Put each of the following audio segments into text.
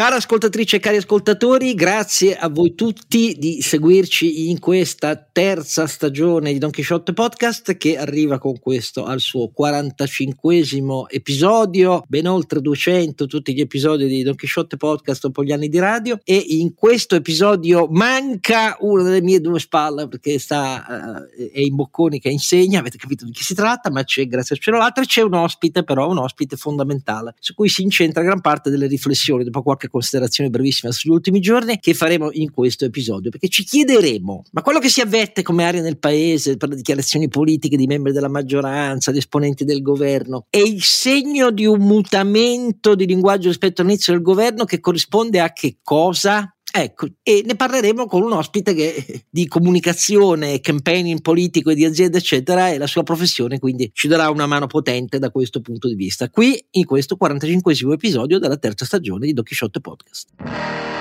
Cari ascoltatrici e cari ascoltatori, grazie a voi tutti di seguirci in questa terza stagione di Don Quixote Podcast che arriva con questo al suo 45 episodio, ben oltre 200 tutti gli episodi di Don Quixote Podcast dopo gli anni di radio. E in questo episodio manca una delle mie due spalle perché sta uh, è in bocconi che insegna, avete capito di chi si tratta, ma c'è grazie al cielo l'altra c'è un ospite però, un ospite fondamentale su cui si incentra gran parte delle riflessioni. Dopo qualche considerazione brevissima sugli ultimi giorni che faremo in questo episodio, perché ci chiederemo, ma quello che si avverte come aria nel paese per le dichiarazioni politiche di membri della maggioranza, di esponenti del governo, è il segno di un mutamento di linguaggio rispetto all'inizio del governo che corrisponde a che cosa? Ecco, e ne parleremo con un ospite che di comunicazione, campaigning politico e di azienda, eccetera, è la sua professione, quindi ci darà una mano potente da questo punto di vista. Qui in questo 45 episodio della terza stagione di Don Quixote Podcast.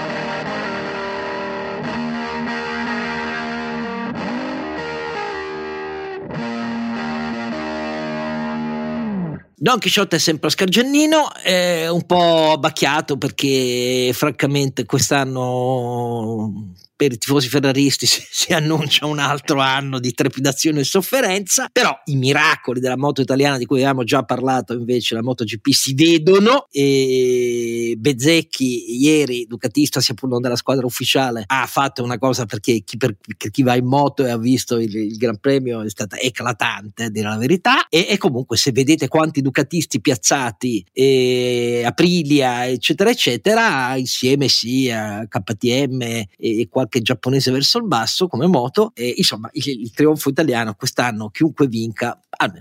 Don Chisciotte è sempre Oscar Giannino, è un po' abbacchiato perché francamente quest'anno per i tifosi ferraristi si, si, annuncia un altro anno di trepidazione e sofferenza, però i miracoli della moto italiana di cui avevamo già parlato invece la MotoGP si vedono e Bezzecchi ieri, ducatista sia pur non della squadra ufficiale, ha fatto una cosa perché chi, per, per chi va in moto e ha visto il, il Gran Premio è stata eclatante a dire la verità e, e comunque se vedete quanti ducatisti piazzati e Aprilia eccetera eccetera insieme sia KTM e qualche qualche giapponese verso il basso come moto e insomma il, il trionfo italiano quest'anno chiunque vinca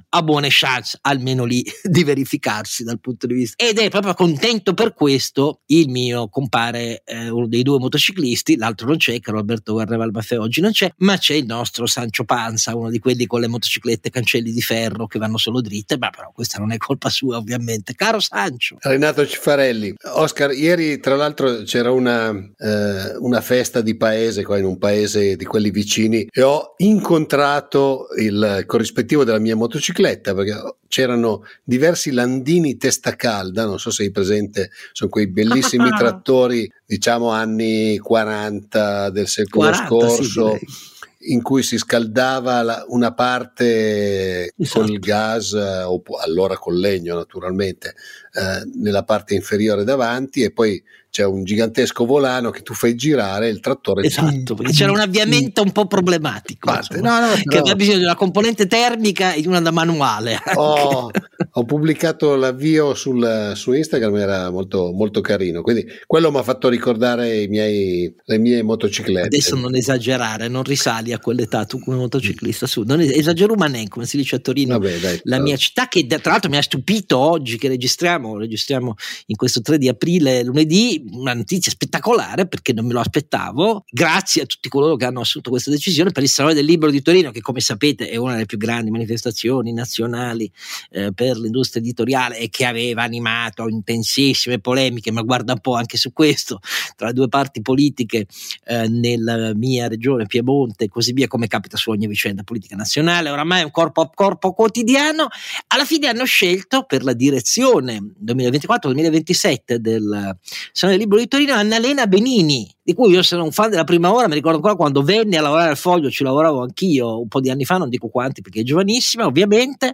ha buone chance almeno lì di verificarsi dal punto di vista. Ed è proprio contento per questo il mio compare eh, uno dei due motociclisti l'altro non c'è che Roberto Guerreval Maffè oggi non c'è ma c'è il nostro Sancio Panza uno di quelli con le motociclette cancelli di ferro che vanno solo dritte ma però questa non è colpa sua ovviamente. Caro Sancio Renato Cifarelli. Oscar ieri tra l'altro c'era una, eh, una festa di paese paese, qua in un paese di quelli vicini, e ho incontrato il corrispettivo della mia motocicletta perché c'erano diversi landini testa calda, non so se hai presente, sono quei bellissimi trattori, diciamo anni 40 del secolo 40, scorso. Sì, in cui si scaldava la, una parte esatto. col gas, eh, o allora col legno naturalmente, eh, nella parte inferiore davanti e poi c'è un gigantesco volano che tu fai girare il trattore esatto perché c'era un avviamento un po' problematico Parte, no, no, che aveva bisogno di una componente termica e di una da manuale ho, ho, pubblicato l'avvio sul, su Instagram era molto, molto carino quindi quello mi ha fatto ricordare miei, le mie motociclette. Adesso non esagerare non risali a quell'età tu come motociclista su non es- esagero manen come si dice a Torino Vabbè, dai, la mia città che tra l'altro mi ha stupito oggi che registriamo registriamo in questo 3 di aprile lunedì una notizia spettacolare perché non me lo aspettavo. Grazie a tutti coloro che hanno assunto questa decisione per il Salone del Libro di Torino, che come sapete è una delle più grandi manifestazioni nazionali eh, per l'industria editoriale e che aveva animato intensissime polemiche, ma guarda un po' anche su questo, tra le due parti politiche eh, nella mia regione Piemonte e così via, come capita su ogni vicenda politica nazionale. Oramai è un corpo a corpo quotidiano. Alla fine hanno scelto per la direzione 2024-2027 del Salone del libro di Torino Annalena Benini, di cui io sono un fan della prima ora, mi ricordo ancora quando venne a lavorare al Foglio, ci lavoravo anch'io un po' di anni fa, non dico quanti perché è giovanissima ovviamente,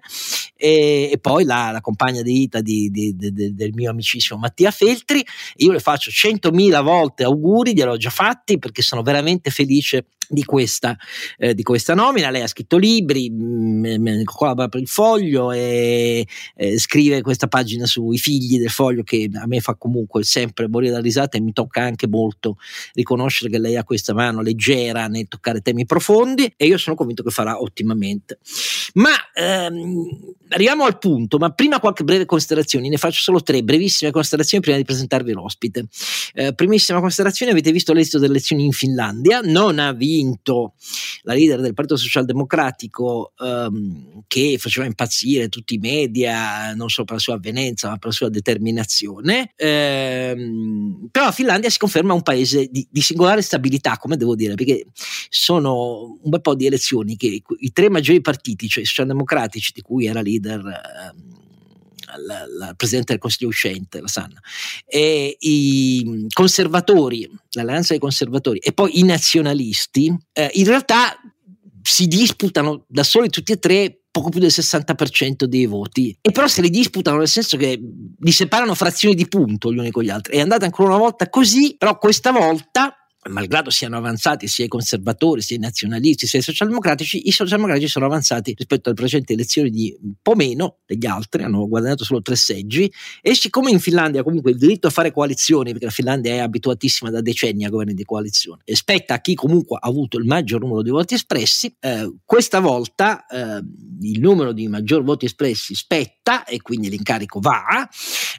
e, e poi la, la, compagna di vita di, di, di, del mio amicissimo Mattia Feltri, io le faccio centomila volte auguri, gliel'ho già fatti perché sono veramente felice di questa, eh, di questa, nomina. Lei ha scritto libri, mh, mm, collabora per il foglio e eh, scrive questa pagina sui figli del foglio che a me fa comunque sempre morire da risata e mi tocca anche molto riconoscere che lei ha questa mano leggera nel toccare temi profondi e io sono convinto che farà ottimamente. Ma ehm, arriviamo al punto, ma prima qualche breve considerazione, ne faccio solo tre brevissime considerazioni prima di presentarvi l'ospite. Eh, primissima considerazione, avete visto l'esito delle elezioni in Finlandia, non ha vinto la leader del Partito Socialdemocratico ehm, che faceva impazzire tutti i media, non solo per la sua avvenenza, ma per la sua determinazione, ehm, però la Finlandia si conferma un paese di, di singolare stabilità, come devo dire, perché sono un bel po' di elezioni che i tre maggiori partiti, cioè i socialdemocratici, di cui era leader ehm, la, la Presidente del Consiglio uscente, la Sanna, e i conservatori, l'alleanza dei conservatori e poi i nazionalisti, eh, in realtà si disputano da soli tutti e tre poco più del 60% dei voti. E però se li disputano nel senso che li separano frazioni di punto gli uni con gli altri. È andata ancora una volta così però questa volta malgrado siano avanzati sia i conservatori, sia i nazionalisti, sia i socialdemocratici, i socialdemocratici sono avanzati rispetto alle precedenti elezioni di un po' meno degli altri, hanno guadagnato solo tre seggi e siccome in Finlandia comunque il diritto a fare coalizioni, perché la Finlandia è abituatissima da decenni a governi di coalizione, e spetta a chi comunque ha avuto il maggior numero di voti espressi, eh, questa volta eh, il numero di maggior voti espressi spetta e quindi l'incarico va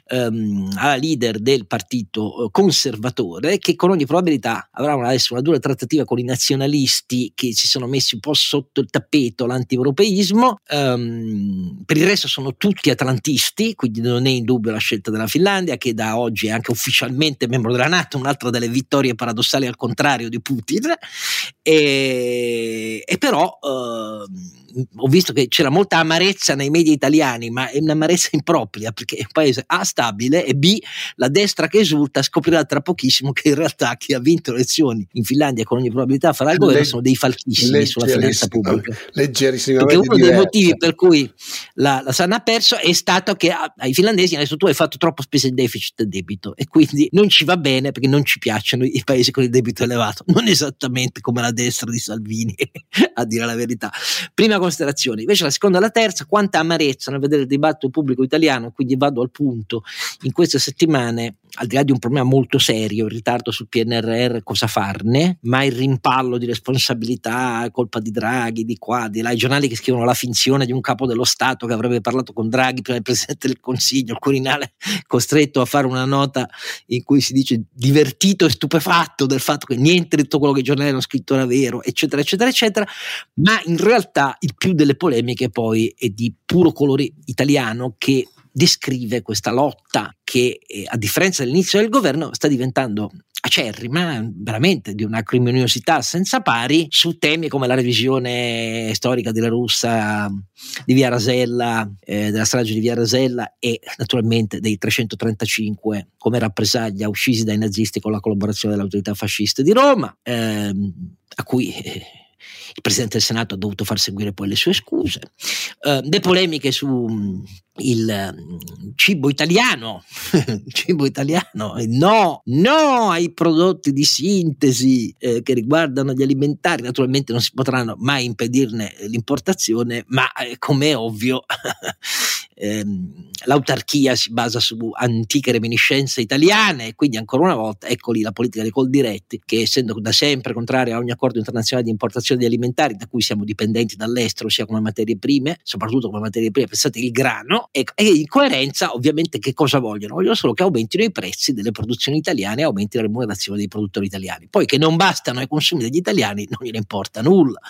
ehm, alla leader del partito eh, conservatore che con ogni probabilità avrà adesso una dura trattativa con i nazionalisti che si sono messi un po' sotto il tappeto l'anti-europeismo. Um, per il resto sono tutti atlantisti, quindi non è in dubbio la scelta della Finlandia, che da oggi è anche ufficialmente membro della Nato, un'altra delle vittorie paradossali al contrario di Putin. E, e però. Uh, ho visto che c'era molta amarezza nei media italiani, ma è un'amarezza impropria perché è un paese A stabile e B la destra che esulta scoprirà tra pochissimo che in realtà chi ha vinto le elezioni in Finlandia con ogni probabilità farà il governo sono dei falchissimi sulla finanza pubblica. Perché uno dei motivi per cui la, la Sana ha perso è stato che ai finlandesi hanno detto tu hai fatto troppo spese il deficit e debito e quindi non ci va bene perché non ci piacciono i paesi con il debito elevato, non esattamente come la destra di Salvini a dire la verità. Prima considerazione, invece la seconda e la terza, quanta amarezza nel vedere il dibattito pubblico italiano, quindi vado al punto, in queste settimane al di là di un problema molto serio, il ritardo sul PNRR, cosa farne, ma il rimpallo di responsabilità, colpa di Draghi, di qua, di là, i giornali che scrivono la finzione di un capo dello Stato che avrebbe parlato con Draghi prima del Presidente del Consiglio, il Quirinale costretto a fare una nota in cui si dice divertito e stupefatto del fatto che niente di tutto quello che i giornali hanno scritto era vero, eccetera, eccetera, eccetera, ma in realtà il più delle polemiche poi è di puro colore italiano che descrive questa lotta che eh, a differenza dell'inizio del governo sta diventando acerrima, veramente di una criminosità senza pari su temi come la revisione storica della russa di Via Rasella, eh, della strage di Via Rasella e naturalmente dei 335 come rappresaglia uccisi dai nazisti con la collaborazione delle autorità fasciste di Roma, ehm, a cui eh, il Presidente del Senato ha dovuto far seguire poi le sue scuse, eh, le polemiche su mm, il mm, cibo italiano, cibo italiano, no, no ai prodotti di sintesi eh, che riguardano gli alimentari, naturalmente non si potranno mai impedirne l'importazione, ma eh, come è ovvio ehm, l'autarchia si basa su antiche reminiscenze italiane e quindi ancora una volta ecco lì la politica dei coldiretti che essendo da sempre contraria a ogni accordo internazionale di importazione di alimentari da cui siamo dipendenti dall'estero sia come materie prime, soprattutto come materie prime, pensate il grano e, e in coerenza ovviamente che cosa vogliono? Vogliono solo che aumentino i prezzi delle produzioni italiane e aumenti la remunerazione dei produttori italiani. Poi che non bastano ai consumi degli italiani non gliene importa nulla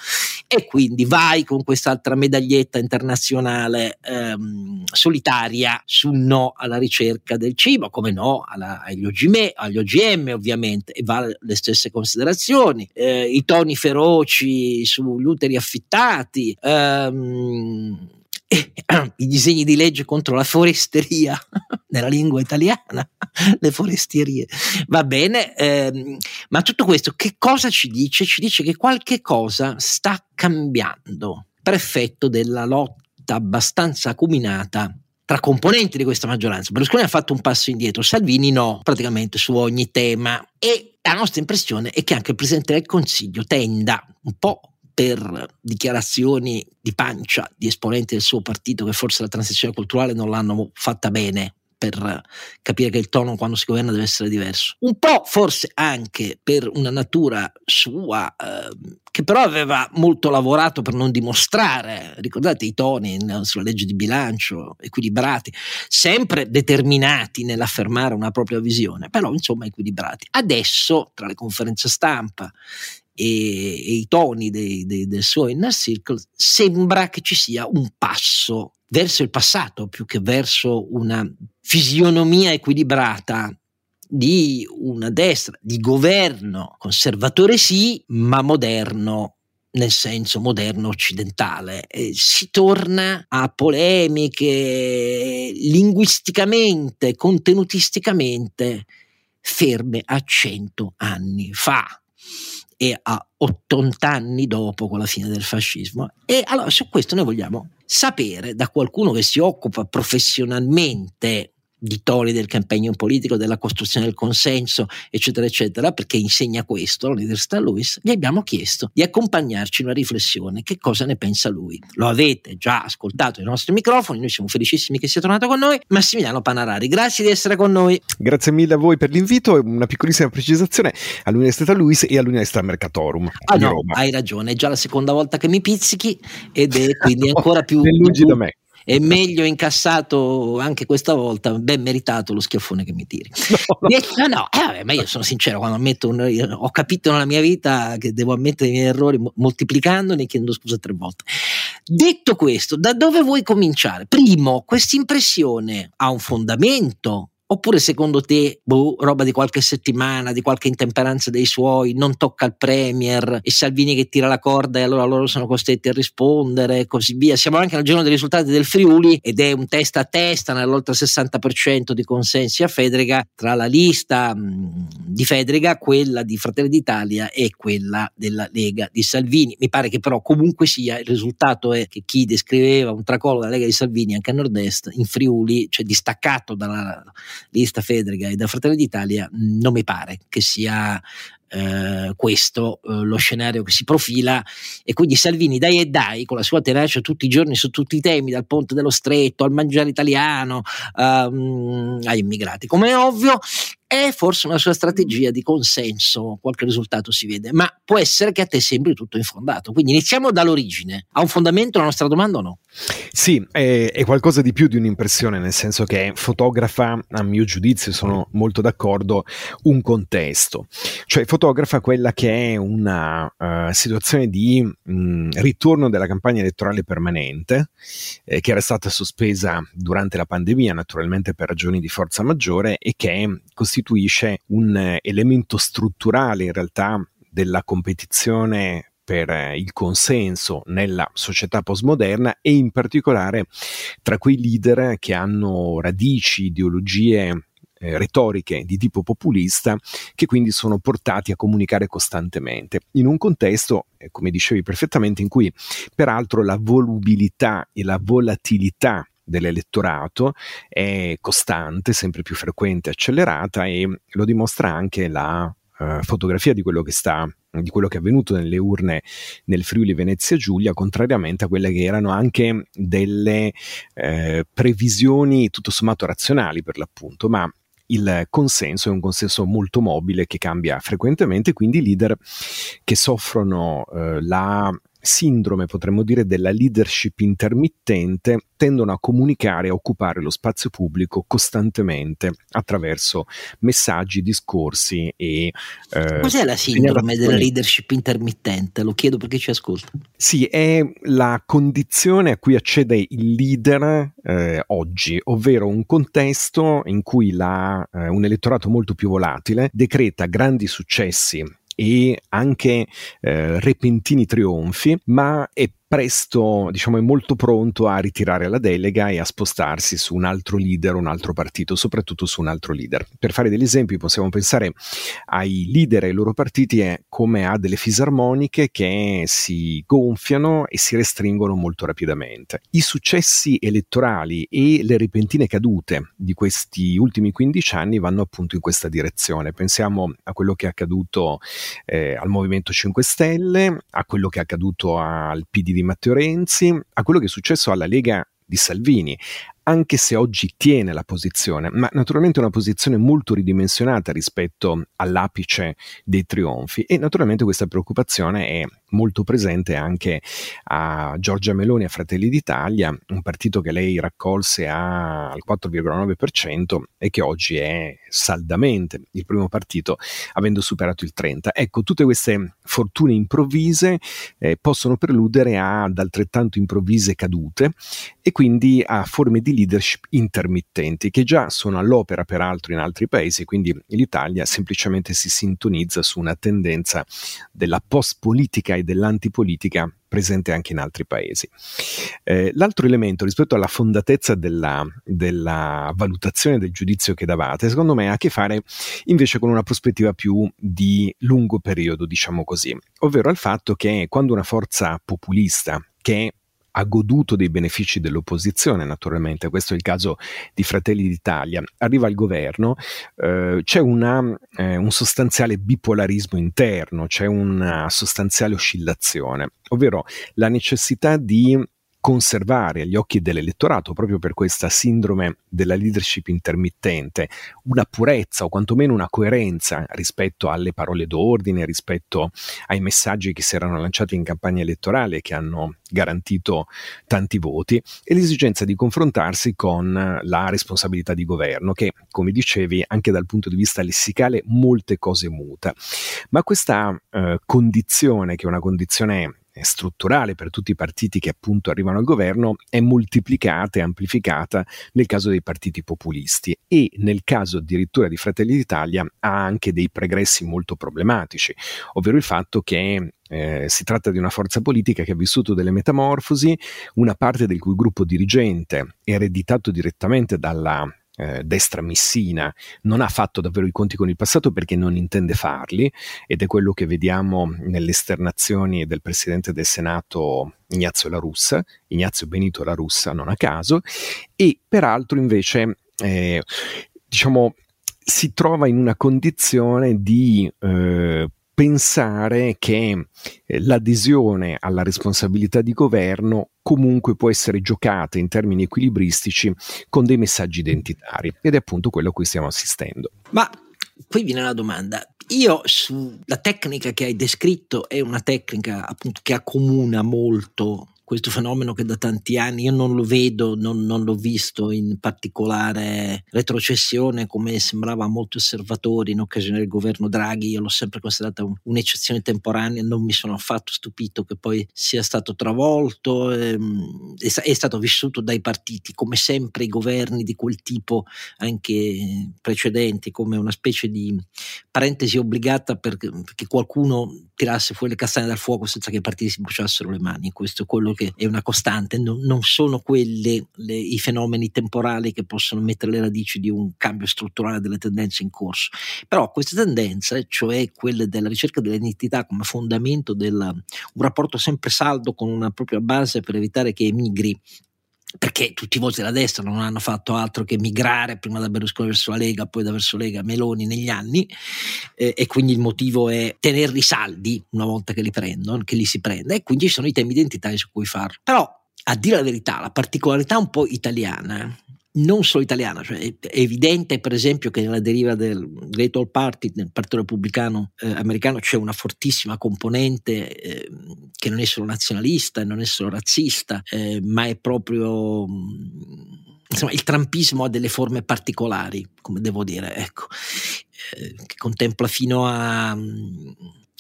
e quindi vai con quest'altra medaglietta internazionale ehm, solitaria sul no alla ricerca del cibo, come no alla, agli, OGM, agli, OGM, ovviamente, e va le stesse considerazioni, eh, i toni feroci sugli uteri affittati, ehm, i disegni di legge contro la foresteria nella lingua italiana, le forestierie. Va bene, ehm, ma tutto questo che cosa ci dice? Ci dice che qualche cosa sta cambiando per effetto della lotta abbastanza acuminata tra componenti di questa maggioranza. Berlusconi ha fatto un passo indietro, Salvini no, praticamente su ogni tema. E la nostra impressione è che anche il Presidente del Consiglio tenda un po' per dichiarazioni di pancia di esponenti del suo partito che forse la transizione culturale non l'hanno fatta bene per capire che il tono quando si governa deve essere diverso. Un po' forse anche per una natura sua, eh, che però aveva molto lavorato per non dimostrare, ricordate i toni sulla legge di bilancio, equilibrati, sempre determinati nell'affermare una propria visione, però insomma equilibrati. Adesso, tra le conferenze stampa e, e, i toni dei, dei, del suo inner circle, sembra che ci sia un passo verso il passato più che verso una fisionomia equilibrata di una destra di governo conservatore sì, ma moderno nel senso moderno occidentale. Eh, si torna a polemiche linguisticamente, contenutisticamente ferme a cento anni fa e a 80 anni dopo con la fine del fascismo. E allora su questo noi vogliamo sapere da qualcuno che si occupa professionalmente di toni del campaign politico, della costruzione del consenso, eccetera, eccetera, perché insegna questo all'Università Lewis, gli abbiamo chiesto di accompagnarci in una riflessione. Che cosa ne pensa lui? Lo avete già ascoltato ai nostri microfoni, noi siamo felicissimi che sia tornato con noi. Massimiliano Panarari, grazie di essere con noi. Grazie mille a voi per l'invito e una piccolissima precisazione all'Università Lewis e all'Università Mercatorum. Ah no, Roma. hai ragione, è già la seconda volta che mi pizzichi ed è quindi ancora più... lungi da me è meglio incassato anche questa volta, ben meritato lo schiaffone che mi tiri. No, no, eh, vabbè, ma io sono sincero, quando ammetto un, ho capito nella mia vita che devo ammettere i miei errori moltiplicandoli, chiedo scusa tre volte. Detto questo, da dove vuoi cominciare? Primo, questa impressione ha un fondamento Oppure secondo te, boh, roba di qualche settimana, di qualche intemperanza dei suoi, non tocca al Premier e Salvini che tira la corda e allora loro sono costretti a rispondere e così via. Siamo anche al giorno dei risultati del Friuli ed è un testa a testa nell'oltre 60% di consensi a Federica tra la lista mh, di Federica, quella di Fratelli d'Italia e quella della Lega di Salvini. Mi pare che però comunque sia il risultato è che chi descriveva un tracollo della Lega di Salvini anche a nord-est in Friuli, cioè distaccato dalla lista Federica e da Fratelli d'Italia, non mi pare che sia eh, questo eh, lo scenario che si profila e quindi Salvini dai e dai con la sua tenacia tutti i giorni su tutti i temi dal ponte dello stretto al mangiare italiano um, agli immigrati come è ovvio è forse una sua strategia di consenso, qualche risultato si vede, ma può essere che a te sembri tutto infondato. Quindi iniziamo dall'origine. Ha un fondamento la nostra domanda o no? Sì, è, è qualcosa di più di un'impressione, nel senso che fotografa, a mio giudizio, sono molto d'accordo, un contesto. Cioè fotografa quella che è una uh, situazione di mh, mm, ritorno della campagna elettorale permanente, eh, che era stata sospesa durante la pandemia, naturalmente per ragioni di forza maggiore, e che costituisce un eh, elemento strutturale in realtà della competizione per eh, il consenso nella società postmoderna e in particolare tra quei leader che hanno radici, ideologie eh, retoriche di tipo populista che quindi sono portati a comunicare costantemente in un contesto, eh, come dicevi perfettamente, in cui peraltro la volubilità e la volatilità dell'elettorato è costante, sempre più frequente, accelerata e lo dimostra anche la uh, fotografia di quello che sta di quello che è avvenuto nelle urne nel Friuli Venezia Giulia, contrariamente a quelle che erano anche delle eh, previsioni tutto sommato razionali per l'appunto, ma il consenso è un consenso molto mobile che cambia frequentemente, quindi i leader che soffrono eh, la sindrome, potremmo dire, della leadership intermittente tendono a comunicare e a occupare lo spazio pubblico costantemente attraverso messaggi, discorsi e... Eh, Cos'è la sindrome della leadership intermittente? Lo chiedo perché ci ascolta. Sì, è la condizione a cui accede il leader eh, oggi, ovvero un contesto in cui la, eh, un elettorato molto più volatile decreta grandi successi e anche eh, repentini trionfi, ma è presto, diciamo, è molto pronto a ritirare la delega e a spostarsi su un altro leader, un altro partito, soprattutto su un altro leader. Per fare degli esempi possiamo pensare ai leader e ai loro partiti come a delle fisarmoniche che si gonfiano e si restringono molto rapidamente. I successi elettorali e le repentine cadute di questi ultimi 15 anni vanno appunto in questa direzione. Pensiamo a quello che è accaduto eh, al Movimento 5 Stelle, a quello che è accaduto al PD di Matteo Renzi a quello che è successo alla Lega di Salvini, anche se oggi tiene la posizione, ma naturalmente una posizione molto ridimensionata rispetto all'apice dei trionfi. E naturalmente questa preoccupazione è molto presente anche a Giorgia Meloni a Fratelli d'Italia, un partito che lei raccolse al 4,9% e che oggi è saldamente il primo partito avendo superato il 30%. Ecco, tutte queste fortune improvvise eh, possono preludere ad altrettanto improvvise cadute e quindi a forme di leadership intermittenti che già sono all'opera peraltro in altri paesi, quindi l'Italia semplicemente si sintonizza su una tendenza della post-politica e dell'antipolitica presente anche in altri paesi. Eh, l'altro elemento rispetto alla fondatezza della, della, valutazione del giudizio che davate, secondo me ha a che fare invece con una prospettiva più di lungo periodo, diciamo così, ovvero al fatto che quando una forza populista che ha goduto dei benefici dell'opposizione, naturalmente, questo è il caso di Fratelli d'Italia, arriva al governo, eh, c'è una, eh, un sostanziale bipolarismo interno, c'è una sostanziale oscillazione, ovvero la necessità di conservare agli occhi dell'elettorato, proprio per questa sindrome della leadership intermittente, una purezza o quantomeno una coerenza rispetto alle parole d'ordine, rispetto ai messaggi che si erano lanciati in campagna elettorale che hanno garantito tanti voti, e l'esigenza di confrontarsi con la responsabilità di governo, che, come dicevi, anche dal punto di vista lessicale molte cose muta. Ma questa eh, condizione, che è una condizione strutturale per tutti i partiti che appunto arrivano al governo è moltiplicata e amplificata nel caso dei partiti populisti e nel caso addirittura di Fratelli d'Italia ha anche dei pregressi molto problematici, ovvero il fatto che eh, si tratta di una forza politica che ha vissuto delle metamorfosi, una parte del cui gruppo dirigente è ereditato direttamente dalla eh, destra missina non ha fatto davvero i conti con il passato perché non intende farli ed è quello che vediamo nelle esternazioni del presidente del Senato Ignazio La Russa, Ignazio Benito La Russa non a caso, e peraltro invece eh, diciamo si trova in una condizione di eh, pensare che eh, l'adesione alla responsabilità di governo comunque può essere giocata in termini equilibristici con dei messaggi identitari ed è appunto quello a cui stiamo assistendo. Ma qui viene la domanda. Io sulla tecnica che hai descritto è una tecnica appunto che accomuna molto questo fenomeno che da tanti anni io non lo vedo, non, non l'ho visto in particolare retrocessione come sembrava a molti osservatori in occasione del governo Draghi, io l'ho sempre considerata un, un'eccezione temporanea, non mi sono affatto stupito che poi sia stato travolto, ehm, è, è stato vissuto dai partiti, come sempre i governi di quel tipo anche precedenti, come una specie di parentesi obbligata perché, perché qualcuno tirasse fuori le castagne dal fuoco senza che i partiti si bruciassero le mani, questo è quello che è una costante, non, non sono quelli i fenomeni temporali che possono mettere le radici di un cambio strutturale delle tendenze in corso. Però queste tendenze, cioè quelle della ricerca dell'identità come fondamento di un rapporto sempre saldo con una propria base per evitare che emigri perché tutti i voti della destra non hanno fatto altro che migrare prima da Berlusconi verso la Lega, poi da verso Lega Meloni negli anni eh, e quindi il motivo è tenerli saldi una volta che li prendono, che li si prende e quindi ci sono i temi identitari su cui farlo. Però a dire la verità, la particolarità un po' italiana non solo italiana, cioè è evidente per esempio che nella deriva del Great All Party, nel Partito Repubblicano eh, americano, c'è una fortissima componente eh, che non è solo nazionalista, non è solo razzista, eh, ma è proprio... Mh, insomma, il trampismo ha delle forme particolari, come devo dire, ecco, eh, che contempla fino a...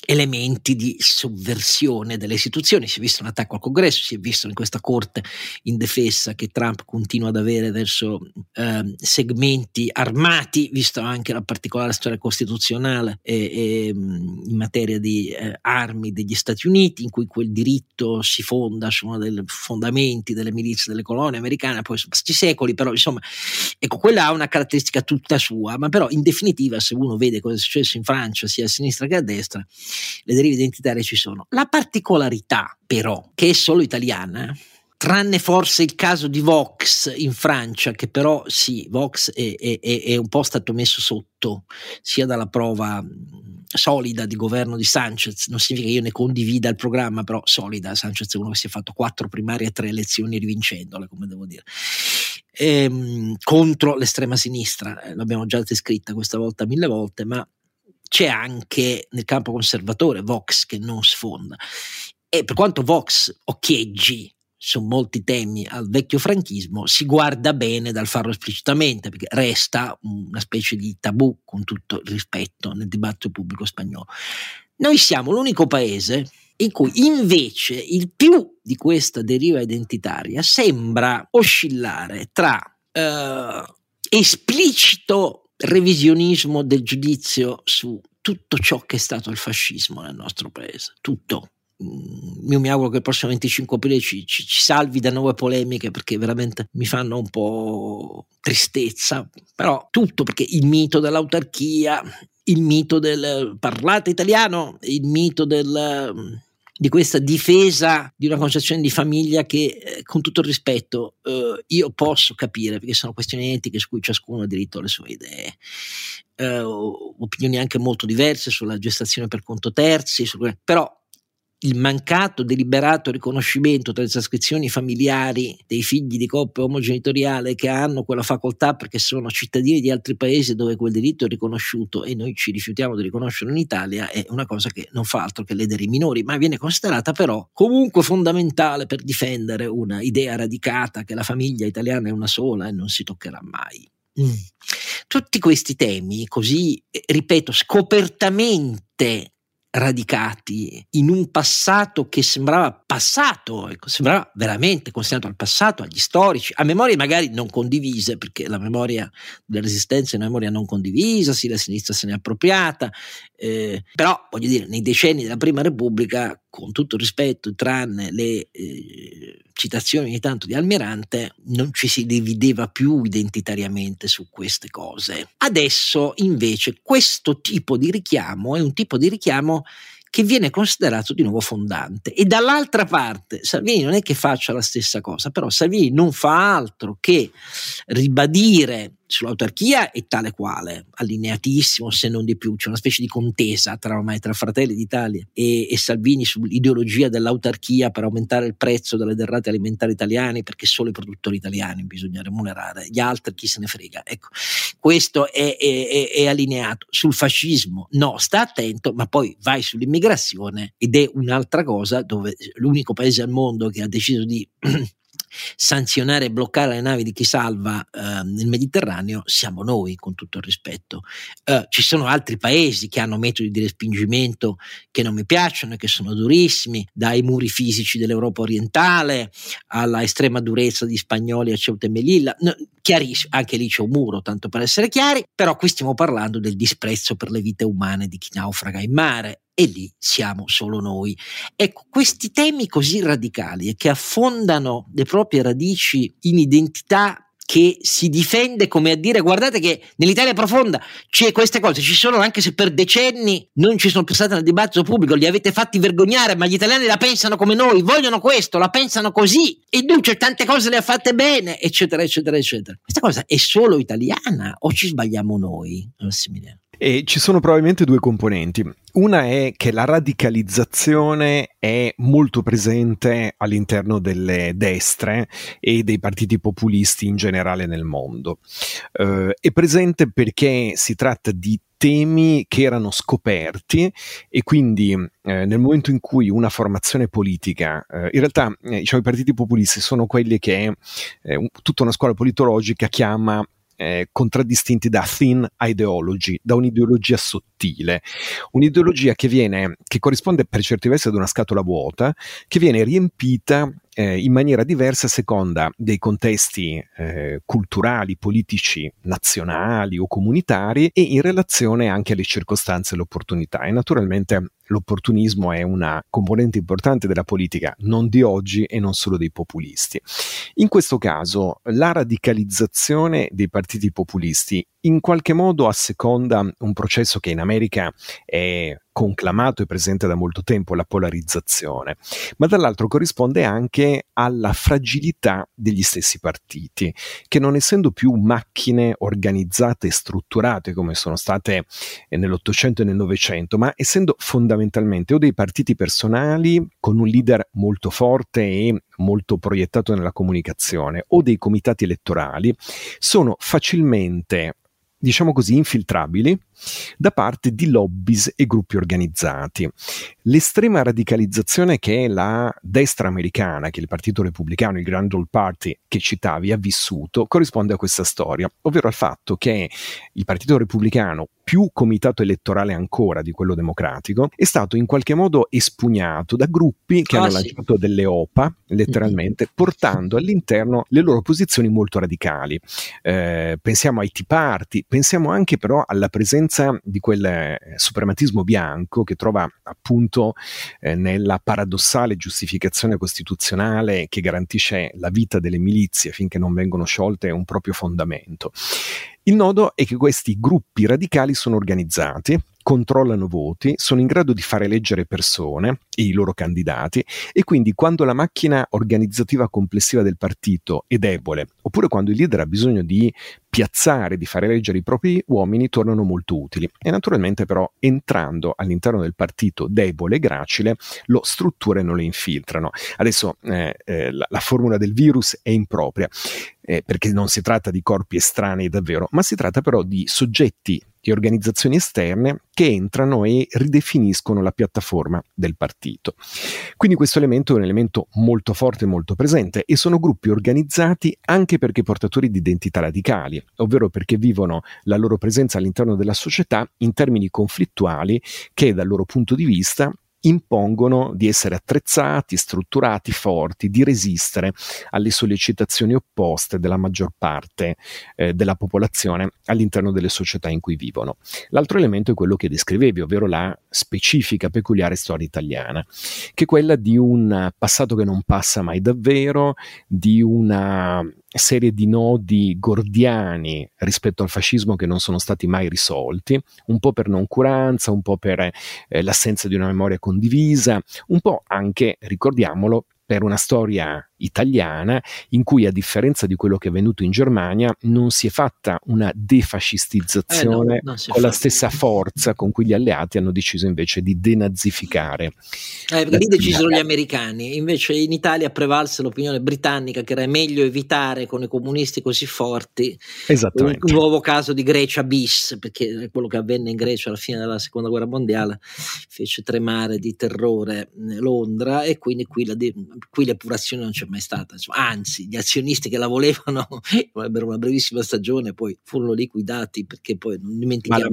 Elementi di sovversione delle istituzioni. Si è visto un attacco al congresso, si è visto in questa corte indefessa che Trump continua ad avere verso eh, segmenti armati, visto anche la particolare storia costituzionale e, e, in materia di eh, armi degli Stati Uniti, in cui quel diritto si fonda su uno dei fondamenti delle milizie delle colonie americane, poi sono passati secoli, però insomma, ecco, quella ha una caratteristica tutta sua, ma però in definitiva se uno vede cosa è successo in Francia sia a sinistra che a destra, le derive identitarie ci sono. La particolarità, però, che è solo italiana, tranne forse il caso di Vox in Francia, che però sì, Vox è, è, è un po' stato messo sotto sia dalla prova solida di governo di Sanchez, non significa che io ne condivida il programma, però solida, Sanchez è uno che si è fatto quattro primarie e tre elezioni rivincendole, come devo dire, ehm, contro l'estrema sinistra, eh, l'abbiamo già descritta questa volta mille volte, ma c'è anche nel campo conservatore Vox che non sfonda. E per quanto Vox occhieggi su molti temi al vecchio franchismo, si guarda bene dal farlo esplicitamente, perché resta una specie di tabù, con tutto il rispetto, nel dibattito pubblico spagnolo. Noi siamo l'unico paese in cui invece il più di questa deriva identitaria sembra oscillare tra eh, esplicito revisionismo del giudizio su tutto ciò che è stato il fascismo nel nostro paese, tutto, mm, io mi auguro che il prossimo 25 aprile ci, ci, ci, salvi da nuove polemiche perché veramente mi fanno un po' tristezza, però tutto perché il mito dell'autarchia, il mito del parlate italiano, il mito del di questa difesa di una concezione di famiglia che, eh, con tutto il rispetto, eh, io posso capire, perché sono questioni etiche su cui ciascuno ha diritto alle sue idee, eh, opinioni anche molto diverse sulla gestazione per conto terzi, su, però il mancato deliberato riconoscimento delle trascrizioni familiari dei figli di coppia omogenitoriale che hanno quella facoltà perché sono cittadini di altri paesi dove quel diritto è riconosciuto e noi ci rifiutiamo di riconoscerlo in Italia è una cosa che non fa altro che ledere i minori, ma viene considerata però comunque fondamentale per difendere una idea radicata che la famiglia italiana è una sola e non si toccherà mai. Mm. Tutti questi temi, così, eh, ripeto, scopertamente radicati in un passato che sembrava passato, ecco, sembrava veramente consegnato al passato, agli storici, a memorie magari non condivise, perché la memoria della resistenza è una memoria non condivisa, sì, la sinistra se ne è appropriata, eh, però voglio dire, nei decenni della Prima Repubblica, con tutto rispetto, tranne le eh, citazioni ogni tanto di Almirante, non ci si divideva più identitariamente su queste cose. Adesso invece questo tipo di richiamo è un tipo di richiamo che viene considerato di nuovo fondante. E dall'altra parte Salvini non è che faccia la stessa cosa, però Salvini non fa altro che ribadire sull'autarchia è tale quale, allineatissimo se non di più, c'è una specie di contesa tra, ormai tra Fratelli d'Italia e, e, Salvini sull'ideologia dell'autarchia per aumentare il prezzo delle derrate alimentari italiane perché solo i produttori italiani bisogna remunerare, gli altri chi se ne frega. Ecco, questo è, è, è allineato. Sul fascismo no, sta attento, ma poi vai sull'immigrazione ed è un'altra cosa dove l'unico paese al mondo che ha deciso di sanzionare e bloccare le navi di chi salva eh, nel Mediterraneo siamo noi, con tutto il rispetto. Eh, ci sono altri paesi che hanno metodi di respingimento che non mi piacciono e che sono durissimi, dai muri fisici dell'Europa orientale alla estrema durezza di spagnoli a Ceuta e Melilla. No, chiarissimo, anche lì c'è un muro, tanto per essere chiari, però qui stiamo parlando del disprezzo per le vite umane di chi naufraga in mare e lì siamo solo noi. Ecco, questi temi così radicali e che affondano le proprie radici in identità che si difende come a dire guardate che nell'Italia profonda c'è queste cose, ci sono anche se per decenni non ci sono più state nel dibattito pubblico, li avete fatti vergognare, ma gli italiani la pensano come noi, vogliono questo, la pensano così, e Duce tante cose le ha fatte bene, eccetera, eccetera, eccetera. Questa cosa è solo italiana o ci sbagliamo noi? Massimiliano? E ci sono probabilmente due componenti. Una è che la radicalizzazione è molto presente all'interno delle destre e dei partiti populisti in generale nel mondo. Uh, è presente perché si tratta di temi che erano scoperti e quindi eh, nel momento in cui una formazione politica, eh, in realtà eh, diciamo, i partiti populisti sono quelli che eh, tutta una scuola politologica chiama eh, contraddistinti da thin ideology, da un'ideologia sottile, un'ideologia che viene, che corrisponde per certi versi ad una scatola vuota, che viene riempita eh, in maniera diversa a seconda dei contesti eh, culturali, politici, nazionali o comunitari e in relazione anche alle circostanze e alle opportunità. E naturalmente l'opportunismo è una componente importante della politica, non di oggi e non solo dei populisti. In questo caso la radicalizzazione dei partiti populisti in qualche modo asseconda un processo che in America è conclamato e presente da molto tempo, la polarizzazione, ma dall'altro corrisponde anche alla fragilità degli stessi partiti, che non essendo più macchine organizzate e strutturate come sono state nell'Ottocento e nel Novecento, ma essendo fondamentalmente o dei partiti personali con un leader molto forte e molto proiettato nella comunicazione o dei comitati elettorali, sono facilmente diciamo così, infiltrabili da parte di lobbies e gruppi organizzati. L'estrema radicalizzazione che la destra americana, che il Partito Repubblicano, il Grand Old Party che citavi, ha vissuto, corrisponde a questa storia, ovvero al fatto che il Partito Repubblicano, più comitato elettorale ancora di quello democratico, è stato in qualche modo espugnato da gruppi che ah, hanno sì. lanciato delle OPA, letteralmente, mm-hmm. portando all'interno le loro posizioni molto radicali. Eh, pensiamo ai Tea Party, pensiamo anche però alla presenza presenza di quel eh, suprematismo bianco che trova appunto eh, nella paradossale giustificazione costituzionale che garantisce la vita delle milizie finché non vengono sciolte un proprio fondamento. Il nodo è che questi gruppi radicali sono organizzati, controllano voti, sono in grado di fare eleggere persone e i loro candidati e quindi quando la macchina organizzativa complessiva del partito è debole, oppure quando il leader ha bisogno di piazzare, di fare eleggere i propri uomini, tornano molto utili. E naturalmente però entrando all'interno del partito debole e gracile, lo strutturano e lo infiltrano. Adesso eh, eh, la, la formula del virus è impropria, eh, perché non si tratta di corpi estranei davvero, ma si tratta però di soggetti e organizzazioni esterne che entrano e ridefiniscono la piattaforma del partito. Quindi questo elemento è un elemento molto forte e molto presente e sono gruppi organizzati anche perché portatori di identità radicali, ovvero perché vivono la loro presenza all'interno della società in termini conflittuali che dal loro punto di vista impongono di essere attrezzati, strutturati, forti, di resistere alle sollecitazioni opposte della maggior parte eh, della popolazione all'interno delle società in cui vivono. L'altro elemento è quello che descrivevi, ovvero la specifica, peculiare storia italiana, che è quella di un passato che non passa mai davvero, di una serie di nodi gordiani rispetto al fascismo che non sono stati mai risolti, un po' per noncuranza, un po' per eh, l'assenza di una memoria condivisa, un po' anche, ricordiamolo, per una storia italiana in cui a differenza di quello che è avvenuto in Germania non si è fatta una defascistizzazione eh no, con la stessa forza con cui gli alleati hanno deciso invece di denazificarare. Eh, perché lì decisero gli americani, invece in Italia prevalse l'opinione britannica che era meglio evitare con i comunisti così forti un, un nuovo caso di Grecia bis, perché quello che avvenne in Grecia alla fine della seconda guerra mondiale fece tremare di terrore Londra e quindi qui, la, qui l'epurazione non c'è mai stata. Insomma, anzi, gli azionisti che la volevano ebbero una brevissima stagione, poi furono liquidati perché poi non dimentichiamo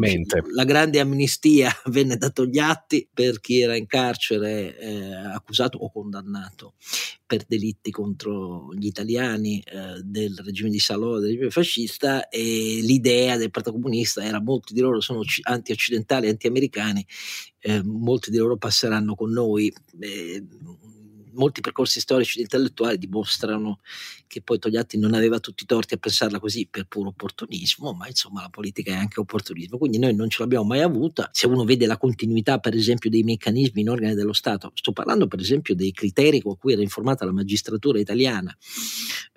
la grande amnistia venne dato gli atti per chi era in carcere eh, accusato o condannato per delitti contro gli italiani eh, del regime di Salò, del regime fascista e l'idea del Partito Comunista era molti di loro sono anti-occidentali, anti-americani, eh, molti di loro passeranno con noi. Eh, molti percorsi storici ed intellettuali dimostrano che poi Togliatti non aveva tutti i torti a pensarla così per puro opportunismo, ma insomma la politica è anche opportunismo, quindi noi non ce l'abbiamo mai avuta. Se uno vede la continuità per esempio dei meccanismi in organi dello Stato, sto parlando per esempio dei criteri con cui era informata la magistratura italiana,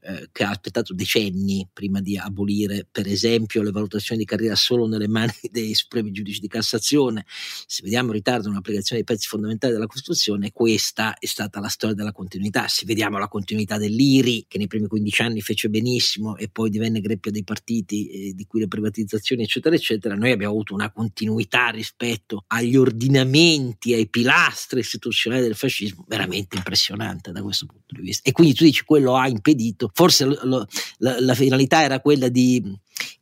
eh, che ha aspettato decenni prima di abolire per esempio le valutazioni di carriera solo nelle mani dei supremi giudici di Cassazione, se vediamo il ritardo nell'applicazione dei pezzi fondamentali della Costituzione, questa è stata la storia della continuità. Se vediamo la continuità dell'IRI, che nei primi 15 anni fece benissimo e poi divenne greppia dei partiti, eh, di cui le privatizzazioni, eccetera, eccetera, noi abbiamo avuto una continuità rispetto agli ordinamenti, ai pilastri istituzionali del fascismo, veramente impressionante da questo punto di vista. E quindi tu dici quello ha impedito, forse lo, la, la finalità era quella di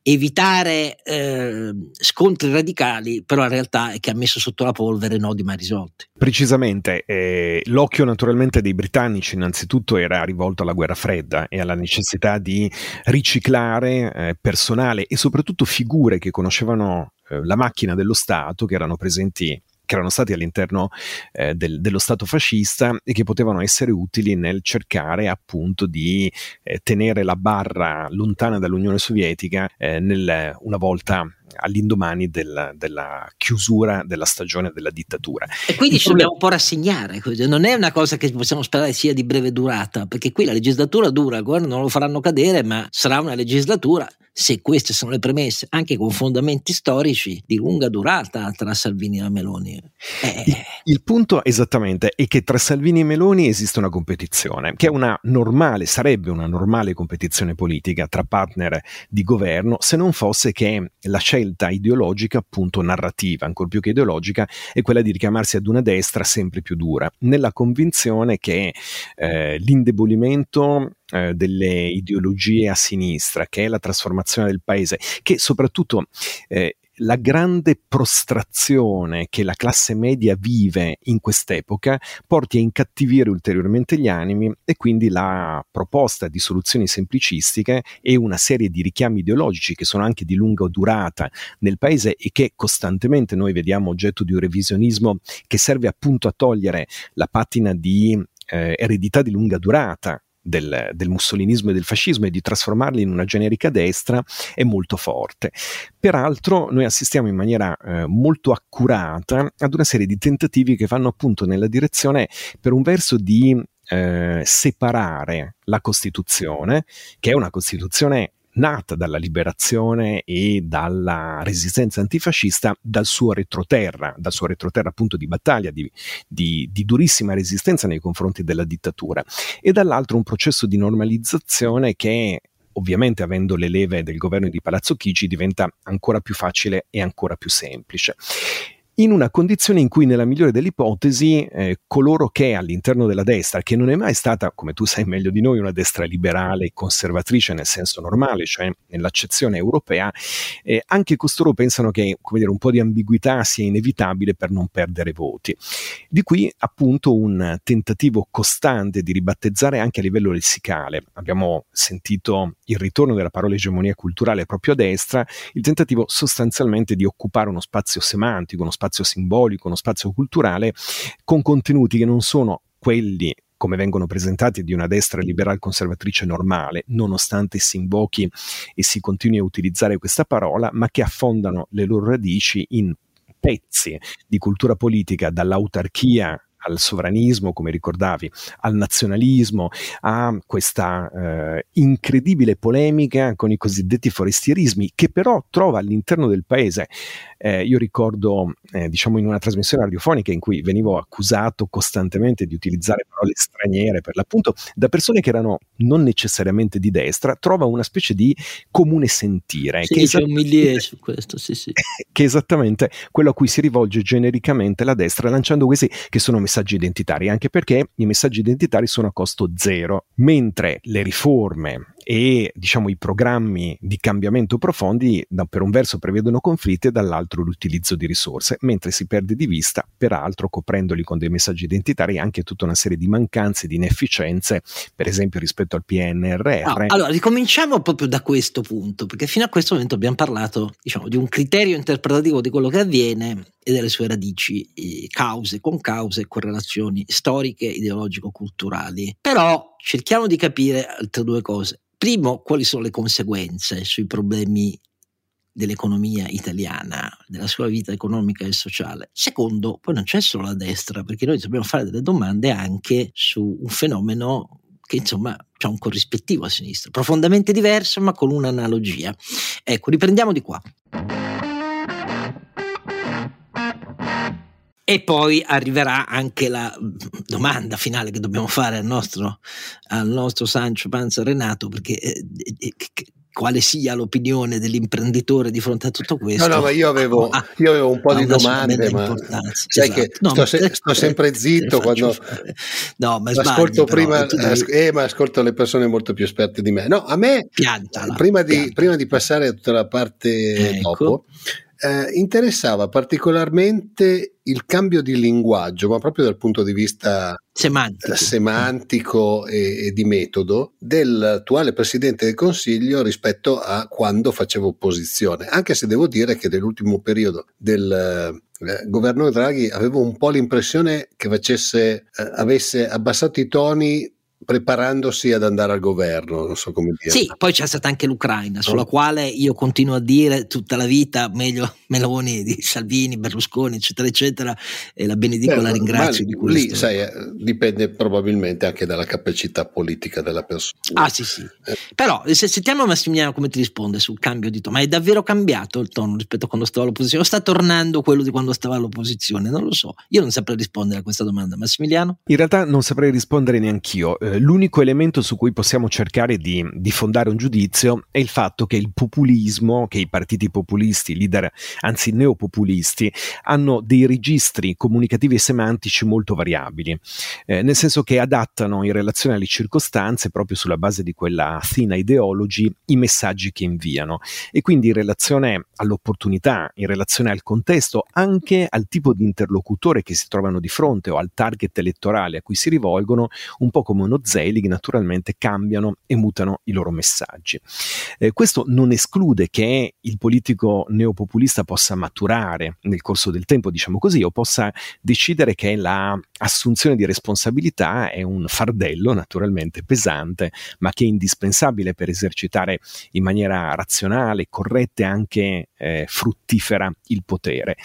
evitare eh, scontri radicali, però la realtà è che ha messo sotto la polvere nodi mai risolti. Precisamente, eh, l'occhio naturalmente dei britannici innanzitutto era rivolto alla guerra fredda e alla necessità di riciclare eh, personale e soprattutto figure che conoscevano eh, la macchina dello Stato, che erano presenti che erano stati all'interno eh, del, dello Stato fascista e che potevano essere utili nel cercare appunto di eh, tenere la barra lontana dall'Unione Sovietica eh, nel, una volta all'indomani del, della chiusura della stagione della dittatura. E quindi ci dobbiamo un po' rassegnare, non è una cosa che possiamo sperare sia di breve durata, perché qui la legislatura dura, il governo non lo faranno cadere, ma sarà una legislatura se queste sono le premesse, anche con fondamenti storici di lunga durata tra Salvini e Meloni. Eh. Il, il, punto esattamente è che tra Salvini e Meloni esiste una competizione, che è una normale, sarebbe una normale competizione politica tra partner di governo, se non fosse che la scelta ideologica, appunto narrativa, ancora più che ideologica, è quella di richiamarsi ad una destra sempre più dura, nella convinzione che eh, l'indebolimento eh, delle ideologie a sinistra, che è la trasformazione del paese, che soprattutto eh, la grande prostrazione che la classe media vive in quest'epoca porti a incattivire ulteriormente gli animi e quindi la proposta di soluzioni semplicistiche e una serie di richiami ideologici che sono anche di lunga durata nel paese e che costantemente noi vediamo oggetto di un revisionismo che serve appunto a togliere la patina di eh, eredità di lunga durata del, del, mussolinismo e del fascismo e di trasformarli in una generica destra è molto forte. Peraltro noi assistiamo in maniera eh, molto accurata ad una serie di tentativi che vanno appunto nella direzione per un verso di eh, separare la Costituzione, che è una Costituzione nata dalla liberazione e dalla resistenza antifascista dal suo retroterra, dal suo retroterra appunto di battaglia, di, di, di, durissima resistenza nei confronti della dittatura, e dall'altro un processo di normalizzazione che ovviamente avendo le leve del governo di Palazzo Chigi diventa ancora più facile e ancora più semplice in una condizione in cui, nella migliore delle ipotesi, eh, coloro che all'interno della destra, che non è mai stata, come tu sai meglio di noi, una destra liberale e conservatrice nel senso normale, cioè nell'accezione europea, eh, anche costoro pensano che dire, un po' di ambiguità sia inevitabile per non perdere voti. Di qui appunto un tentativo costante di ribattezzare anche a livello lessicale. Abbiamo sentito il ritorno della parola egemonia culturale proprio a destra, il tentativo sostanzialmente di occupare uno spazio semantico, uno spazio spazio simbolico, uno spazio culturale, con contenuti che non sono quelli come vengono presentati di una destra liberal conservatrice normale, nonostante si invochi e si continui a utilizzare questa parola, ma che affondano le loro radici in pezzi di cultura politica dall'autarchia al sovranismo, come ricordavi, al nazionalismo, a questa eh, incredibile polemica con i cosiddetti forestierismi, che però trova all'interno del paese eh, io ricordo, eh, diciamo, in una trasmissione radiofonica in cui venivo accusato costantemente di utilizzare parole straniere, per l'appunto, da persone che erano non necessariamente di destra, trova una specie di comune sentire. Sì, che c'è un milieu su questo, sì, sì. Che è esattamente quello a cui si rivolge genericamente la destra, lanciando questi che sono messaggi identitari, anche perché i messaggi identitari sono a costo zero, mentre le riforme e diciamo i programmi di cambiamento profondi da, per un verso prevedono conflitti e dall'altro l'utilizzo di risorse, mentre si perde di vista, peraltro coprendoli con dei messaggi identitari, anche tutta una serie di mancanze, di inefficienze, per esempio rispetto al PNRR. No, allora, ricominciamo proprio da questo punto, perché fino a questo momento abbiamo parlato diciamo, di un criterio interpretativo di quello che avviene e delle sue radici, cause, con cause, correlazioni storiche, ideologico-culturali. Però cerchiamo di capire altre due cose. Primo, quali sono le conseguenze sui problemi dell'economia italiana, della sua vita economica e sociale. Secondo, poi non c'è solo la destra, perché noi dobbiamo fare delle domande anche su un fenomeno che insomma ha un corrispettivo a sinistra, profondamente diverso ma con un'analogia. Ecco, riprendiamo di qua. E poi arriverà anche la domanda finale che dobbiamo fare al nostro, al nostro Sancio Panza Renato, perché eh, eh, quale sia l'opinione dell'imprenditore di fronte a tutto questo. No, no, ma io avevo, ah, io avevo un po' di domande, ma sai esatto. che no, sto, se, sto, sempre zitto quando no, ma ascolto sbagli, prima, devi... eh, ma ascolto le persone molto più esperte di me. No, a me, piantala, prima, di, prima di passare a tutta la parte ecco. dopo, eh, interessava particolarmente il cambio di linguaggio, ma proprio dal punto di vista semantico, semantico e, e, di metodo dell'attuale Presidente del Consiglio rispetto a quando facevo opposizione, anche se devo dire che nell'ultimo periodo del eh, governo Draghi avevo un po' l'impressione che facesse, eh, avesse abbassato i toni preparandosi ad andare al governo, non so come dire. Sì, poi c'è stata anche l'Ucraina, sulla oh. quale io continuo a dire tutta la vita, meglio Meloni di Salvini, Berlusconi, eccetera, eccetera, e la benedico, Beh, la ringrazio di questo. Lì, sai, eh, dipende probabilmente anche dalla capacità politica della persona. Ah, sì, sì. Eh. Però, se sentiamo Massimiliano come ti risponde sul cambio di tono, ma è davvero cambiato il tono rispetto a quando stava all'opposizione o sta tornando quello di quando stava all'opposizione? Non lo so. Io non saprei rispondere a questa domanda. Massimiliano? In realtà non saprei rispondere neanch'io. Eh, eh, l'unico elemento su cui possiamo cercare di, di, fondare un giudizio è il fatto che il populismo, che i partiti populisti, leader, anzi neopopulisti, hanno dei registri comunicativi e semantici molto variabili, eh, nel senso che adattano in relazione alle circostanze, proprio sulla base di quella thin ideology, i messaggi che inviano. E quindi in relazione all'opportunità, in relazione al contesto, anche al tipo di interlocutore che si trovano di fronte o al target elettorale a cui si rivolgono, un po' come uno Zelig, naturalmente cambiano e mutano i loro messaggi. Eh, questo non esclude che il politico neopopulista possa maturare nel corso del tempo, diciamo così, o possa decidere che la assunzione di responsabilità è un fardello naturalmente pesante, ma che è indispensabile per esercitare in maniera razionale, corretta e anche eh, fruttifera il potere.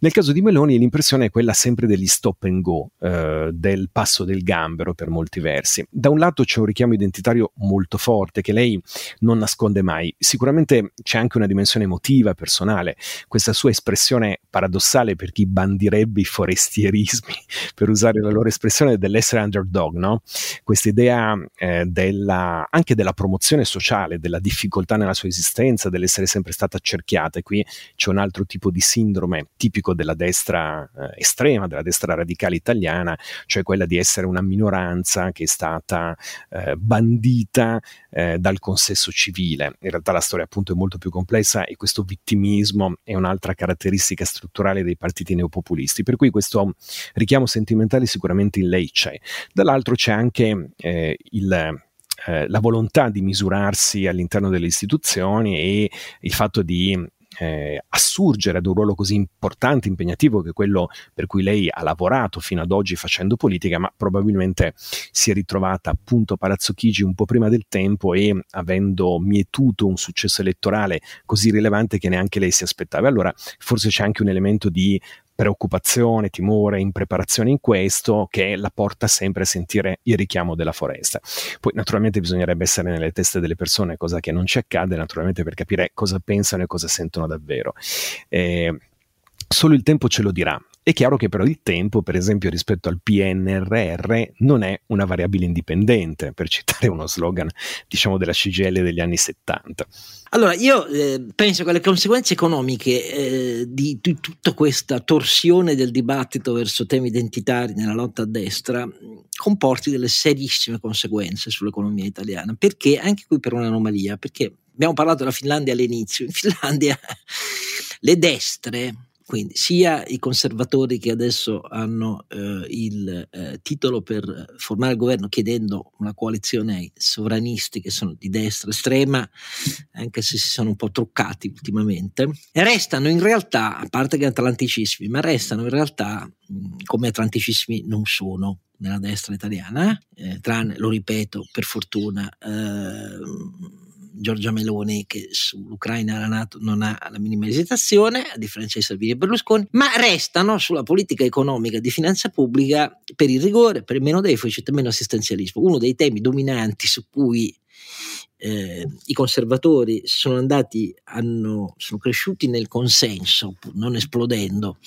Nel caso di Meloni l'impressione è quella sempre degli stop and go, eh, del passo del gambero per molti versi. Da un lato c'è un richiamo identitario molto forte che lei non nasconde mai, sicuramente c'è anche una dimensione emotiva, personale, questa sua espressione paradossale per chi bandirebbe i forestierismi, per usare la loro espressione dell'essere underdog, no? Questa idea eh, della, anche della promozione sociale, della difficoltà nella sua esistenza, dell'essere sempre stata accerchiata. E qui c'è un altro tipo di sindrome tipico della destra eh, estrema, della destra radicale italiana, cioè quella di essere una minoranza che è stata eh, bandita eh, dal consesso civile. In realtà la storia appunto è molto più complessa e questo vittimismo è un'altra caratteristica strutturale dei partiti neopopulisti. Per cui questo richiamo sentimentale sicuramente in lei c'è. Dall'altro c'è anche eh, il eh, la volontà di misurarsi all'interno delle istituzioni e il fatto di eh, assurgere ad un ruolo così importante, impegnativo, che quello per cui lei ha lavorato fino ad oggi facendo politica, ma probabilmente si è ritrovata appunto a Palazzo Chigi un po' prima del tempo e avendo mietuto un successo elettorale così rilevante che neanche lei si aspettava. Allora forse c'è anche un elemento di preoccupazione, timore, impreparazione in questo che la porta sempre a sentire il richiamo della foresta. Poi naturalmente bisognerebbe essere nelle teste delle persone, cosa che non ci accade naturalmente per capire cosa pensano e cosa sentono davvero. Eh, solo il tempo ce lo dirà. È chiaro che però il tempo, per esempio rispetto al PNRR, non è una variabile indipendente, per citare uno slogan, diciamo, della CGL degli anni 70. Allora, io eh, penso che le conseguenze economiche eh, di, di, tutta questa torsione del dibattito verso temi identitari nella lotta a destra comporti delle serissime conseguenze sull'economia italiana, perché? Anche qui per un'anomalia, perché abbiamo parlato della Finlandia all'inizio, in Finlandia le destre quindi sia i conservatori che adesso hanno eh, il eh, titolo per formare il governo chiedendo una coalizione ai sovranisti che sono di destra estrema, anche se si sono un po' truccati ultimamente, restano in realtà, a parte che atlanticissimi, ma restano in realtà mh, come atlanticissimi non sono nella destra italiana, eh, tranne, lo ripeto, per fortuna, eh, Giorgia Meloni che sull'Ucraina e la Nato non ha la minima esitazione, a differenza di Salvini e Berlusconi, ma restano sulla politica economica di finanza pubblica per il rigore, per il meno deficit e meno assistenzialismo. Uno dei temi dominanti su cui eh, i conservatori sono andati, hanno, sono cresciuti nel consenso, non esplodendo,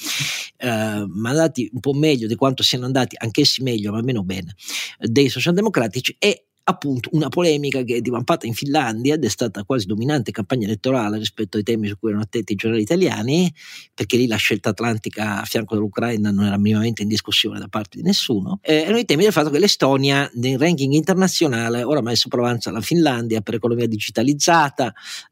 eh, ma andati un po' meglio di quanto siano andati, anch'essi meglio, ma meno bene, dei socialdemocratici, e appunto una polemica che è divampata in Finlandia ed è stata quasi dominante campagna elettorale rispetto ai temi su cui erano attenti i giornali italiani, perché lì la scelta atlantica a fianco dell'Ucraina non era minimamente in discussione da parte di nessuno, eh, erano i temi del fatto che l'Estonia nel ranking internazionale oramai sopravanza la Finlandia per economia digitalizzata,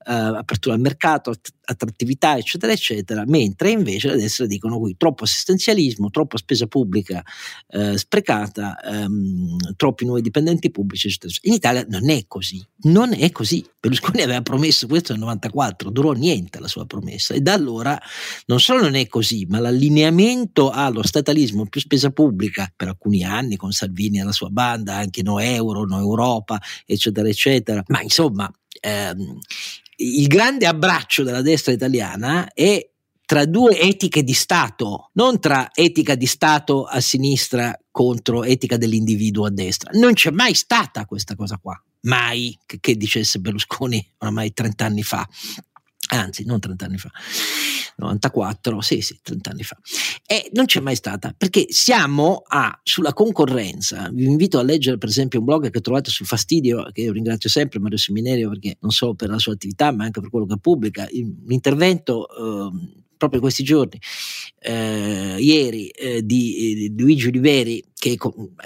eh, apertura al mercato, attrattività, eccetera, eccetera, mentre invece la destra dicono qui troppo assistenzialismo, troppa spesa pubblica eh, sprecata, ehm, troppi nuovi dipendenti pubblici, eccetera. In Italia non è così, non è così. Berlusconi aveva promesso questo nel 94, durò niente la sua promessa e da allora non solo non è così, ma l'allineamento allo statalismo più spesa pubblica per alcuni anni con Salvini e la sua banda, anche no euro, no Europa, eccetera, eccetera, ma insomma ehm, il grande abbraccio della destra italiana è tra due etiche di Stato, non tra etica di Stato a sinistra contro etica dell'individuo a destra. Non c'è mai stata questa cosa qua, mai che, che dicesse Berlusconi oramai 30 anni fa. anzi non 30 anni fa, 94, sì sì, 30 anni fa, e non c'è mai stata, perché siamo a, sulla concorrenza, vi invito a leggere per esempio un blog che trovate sul Fastidio, che io ringrazio sempre Mario Seminario perché non solo per la sua attività ma anche per quello che pubblica, l'intervento eh, proprio questi giorni, eh, ieri, eh, di, di, Luigi Oliveri, che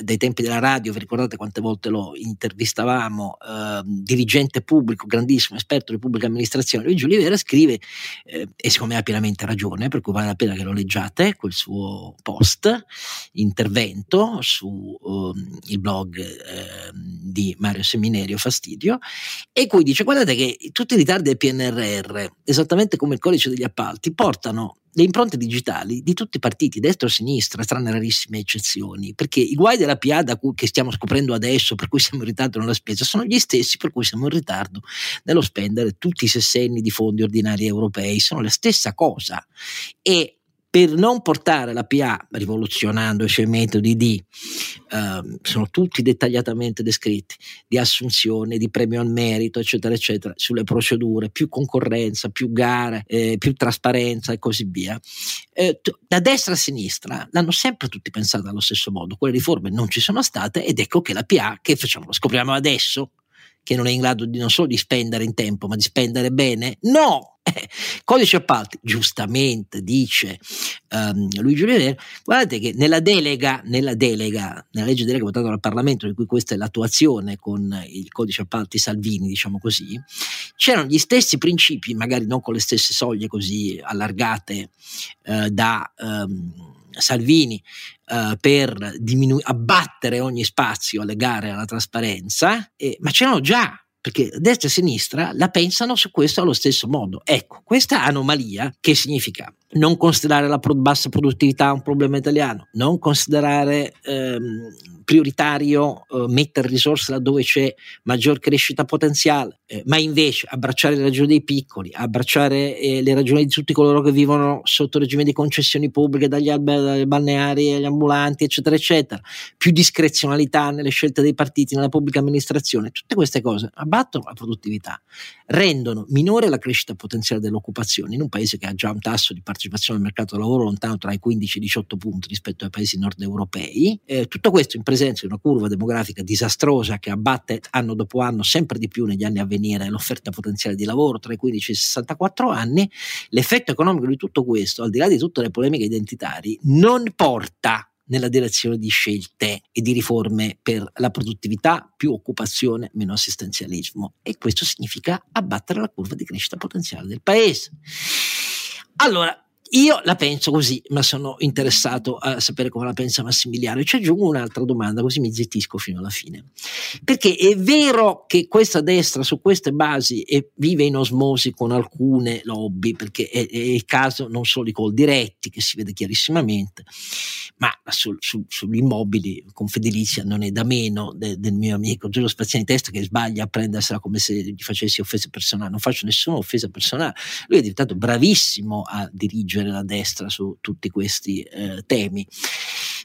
dai tempi della radio, vi ricordate quante volte lo intervistavamo, eh, dirigente pubblico, grandissimo esperto di pubblica amministrazione, Luigi Olivera scrive, eh, e secondo me ha pienamente ragione, per cui vale la pena che lo leggiate, quel suo post, intervento sul um, blog ehm, di Mario Seminerio Fastidio, e cui dice, guardate che tutti i ritardi del PNRR, esattamente come il codice degli appalti, portano le impronte digitali di tutti i partiti, destra o sinistra, tranne rarissime eccezioni, perché i guai della PA cui, che stiamo scoprendo adesso, per cui siamo in ritardo nella spesa, sono gli stessi per cui siamo in ritardo nello spendere tutti i sessenni di fondi ordinari europei, sono la stessa cosa. E per non portare la PA, rivoluzionando i suoi metodi di, eh, sono tutti dettagliatamente descritti, di assunzione, di premio al merito, eccetera, eccetera, sulle procedure, più concorrenza, più gare, eh, più trasparenza e così via. Eh, da destra a sinistra l'hanno sempre tutti pensato allo stesso modo, quelle riforme non ci sono state ed ecco che la PA, che facciamo, lo scopriamo adesso, che non è in grado di non solo di spendere in tempo, ma di spendere bene? No! Codice appalti, giustamente dice um, Luigi Oliver, guardate che nella delega, nella delega, nella legge delega votata dal Parlamento, di cui questa è l'attuazione con il codice appalti Salvini, diciamo così, c'erano gli stessi principi, magari non con le stesse soglie così allargate uh, da... Um, Salvini uh, per diminu- abbattere ogni spazio alle gare alla trasparenza, eh, ma c'erano già perché destra e sinistra la pensano su questo allo stesso modo. Ecco, questa anomalia che significa non considerare la bassa produttività un problema italiano, non considerare ehm, prioritario eh, mettere risorse laddove c'è maggior crescita potenziale, eh, ma invece abbracciare le ragioni dei piccoli, abbracciare eh, le ragioni di tutti coloro che vivono sotto regime di concessioni pubbliche, dagli alberghi balneari agli ambulanti, eccetera, eccetera, più discrezionalità nelle scelte dei partiti, nella pubblica amministrazione, tutte queste cose abbattono la produttività, rendono minore la crescita potenziale dell'occupazione in un paese che ha già un tasso di partecipazione al mercato del lavoro lontano tra i 15 e i 18 punti rispetto ai paesi nord europei. Eh, tutto questo in presenza di una curva demografica disastrosa che abbatte anno dopo anno sempre di più negli anni a venire l'offerta potenziale di lavoro tra i 15 e i 64 anni, l'effetto economico di tutto questo, al di là di tutte le polemiche identitarie, non porta nella direzione di scelte e di riforme per la produttività, più occupazione, meno assistenzialismo. E questo significa abbattere la curva di crescita potenziale del paese. Allora, io la penso così, ma sono interessato a sapere come la pensa Massimiliano. Ci aggiungo un'altra domanda, così mi zittisco fino alla fine. Perché è vero che questa destra su queste basi vive in osmosi con alcune lobby, perché è, è il caso non solo di Coldiretti, che si vede chiarissimamente, ma su, su, sugli immobili Confedilizia non è da meno de, del mio amico Giulio Spaziani Testa che sbaglia a prendersela come se gli facessi offese personali. Non faccio nessuna offesa personale. Lui è diventato bravissimo a dirigere spingere la destra su tutti questi eh, temi.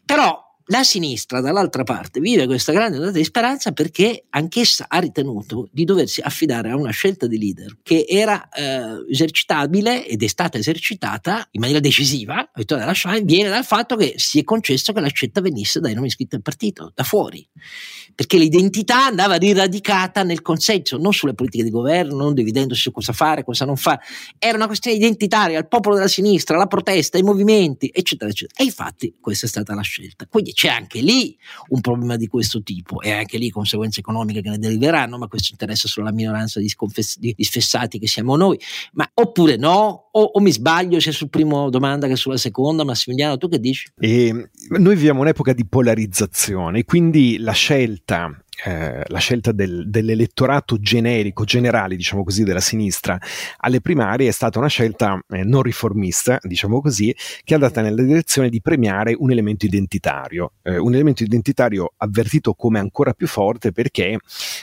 Però la sinistra, dall'altra parte, vive questa grande ondata di speranza perché anch'essa ha ritenuto di doversi affidare a una scelta di leader che era eh, esercitabile ed è stata esercitata in maniera decisiva, Vittoria della Schein, viene dal fatto che si è concesso che la scelta venisse dai nomi iscritti al partito, da fuori, perché l'identità andava riradicata nel consenso, non sulle politiche di governo, non dividendosi su cosa fare, cosa non fare, era una questione identitaria, al popolo della sinistra, la protesta, i movimenti, eccetera, eccetera. E infatti questa è stata la scelta. Quindi c'è anche lì un problema di questo tipo e anche lì conseguenze economiche che ne deriveranno, ma questo interessa solo la minoranza di, sconfess- di sfessati che siamo noi. Ma oppure no? O, o, mi sbaglio sia sul primo domanda che sulla seconda? Massimiliano, tu che dici? E noi viviamo un'epoca di polarizzazione, quindi la scelta eh, la scelta del, dell'elettorato generico, generale, diciamo così, della sinistra alle primarie è stata una scelta eh, non riformista, diciamo così, che è andata nella direzione di premiare un elemento identitario, eh, un elemento identitario avvertito come ancora più forte perché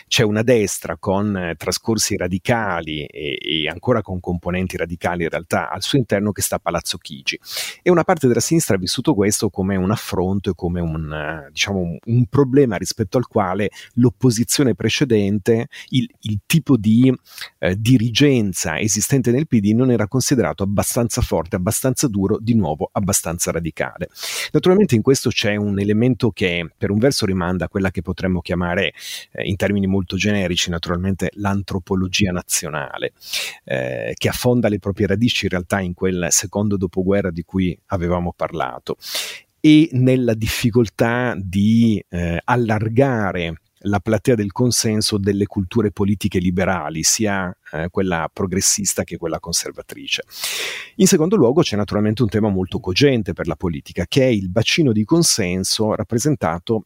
c'è una destra con trascorsi radicali e, e, ancora con componenti radicali realtà al suo interno che sta a Palazzo Chigi e una parte della sinistra ha vissuto questo come una, affronto e come un, diciamo, un problema rispetto al quale l'opposizione precedente, il, il tipo di eh, dirigenza esistente nel PD non era considerato abbastanza forte, abbastanza duro, di nuovo abbastanza radicale. Naturalmente in questo c'è un elemento che per un verso rimanda a quella che potremmo chiamare eh, in termini molto generici naturalmente l'antropologia nazionale, eh, che affonda le proprie radici in realtà in quel secondo dopoguerra di cui avevamo parlato e nella difficoltà di eh, allargare la platea del consenso delle culture politiche liberali, sia eh, quella progressista che quella conservatrice. In secondo luogo c'è naturalmente un tema molto cogente per la politica, che è il bacino di consenso rappresentato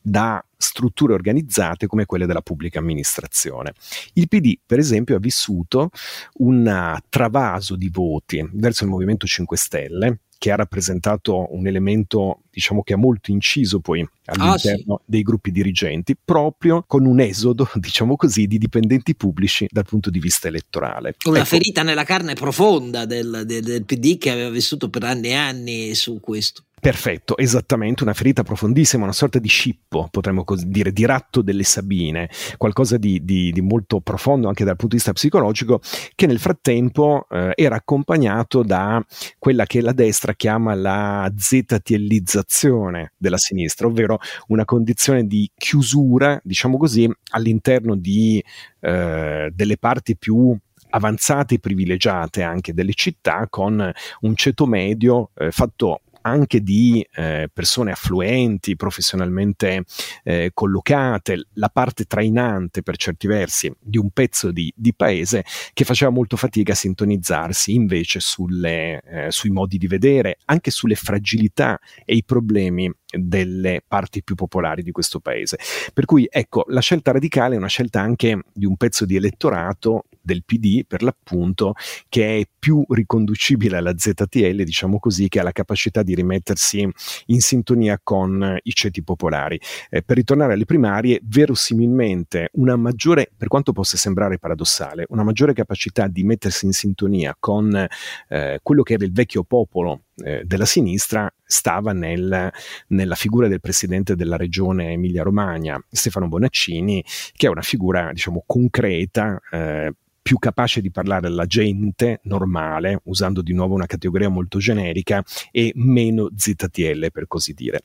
da strutture organizzate come quelle della pubblica amministrazione. Il PD, per esempio, ha vissuto un travaso di voti verso il Movimento 5 Stelle, che ha rappresentato un elemento, diciamo che ha molto inciso poi all'interno ah, sì. dei gruppi dirigenti, proprio con un esodo, diciamo così, di dipendenti pubblici dal punto di vista elettorale. Una ecco. ferita nella carne profonda del, del, del PD che aveva vissuto per anni e anni su questo. Perfetto, esattamente, una ferita profondissima, una sorta di scippo, potremmo così dire, di ratto delle Sabine, qualcosa di, di, di molto profondo anche dal punto di vista psicologico, che nel frattempo eh, era accompagnato da quella che la destra chiama la ZTLizzazione della sinistra, ovvero una condizione di chiusura, diciamo così, all'interno di, eh, delle parti più avanzate e privilegiate anche delle città con un ceto medio eh, fatto anche di eh, persone affluenti, professionalmente eh, collocate, la parte trainante per certi versi di un pezzo di, di paese che faceva molto fatica a sintonizzarsi invece sulle, eh, sui modi di vedere, anche sulle fragilità e i problemi delle parti più popolari di questo paese. Per cui ecco, la scelta radicale è una scelta anche di un pezzo di elettorato del PD per l'appunto che è più riconducibile alla ZTL, diciamo così, che ha la capacità di rimettersi in sintonia con i ceti popolari. Eh, per ritornare alle primarie, verosimilmente una maggiore, per quanto possa sembrare paradossale, una maggiore capacità di mettersi in sintonia con eh, quello che era il vecchio popolo eh, della sinistra stava nel, nella figura del presidente della regione Emilia-Romagna, Stefano Bonaccini, che è una figura diciamo concreta, eh, più capace di parlare alla gente normale, usando di nuovo una categoria molto generica, e meno ZTL per così dire.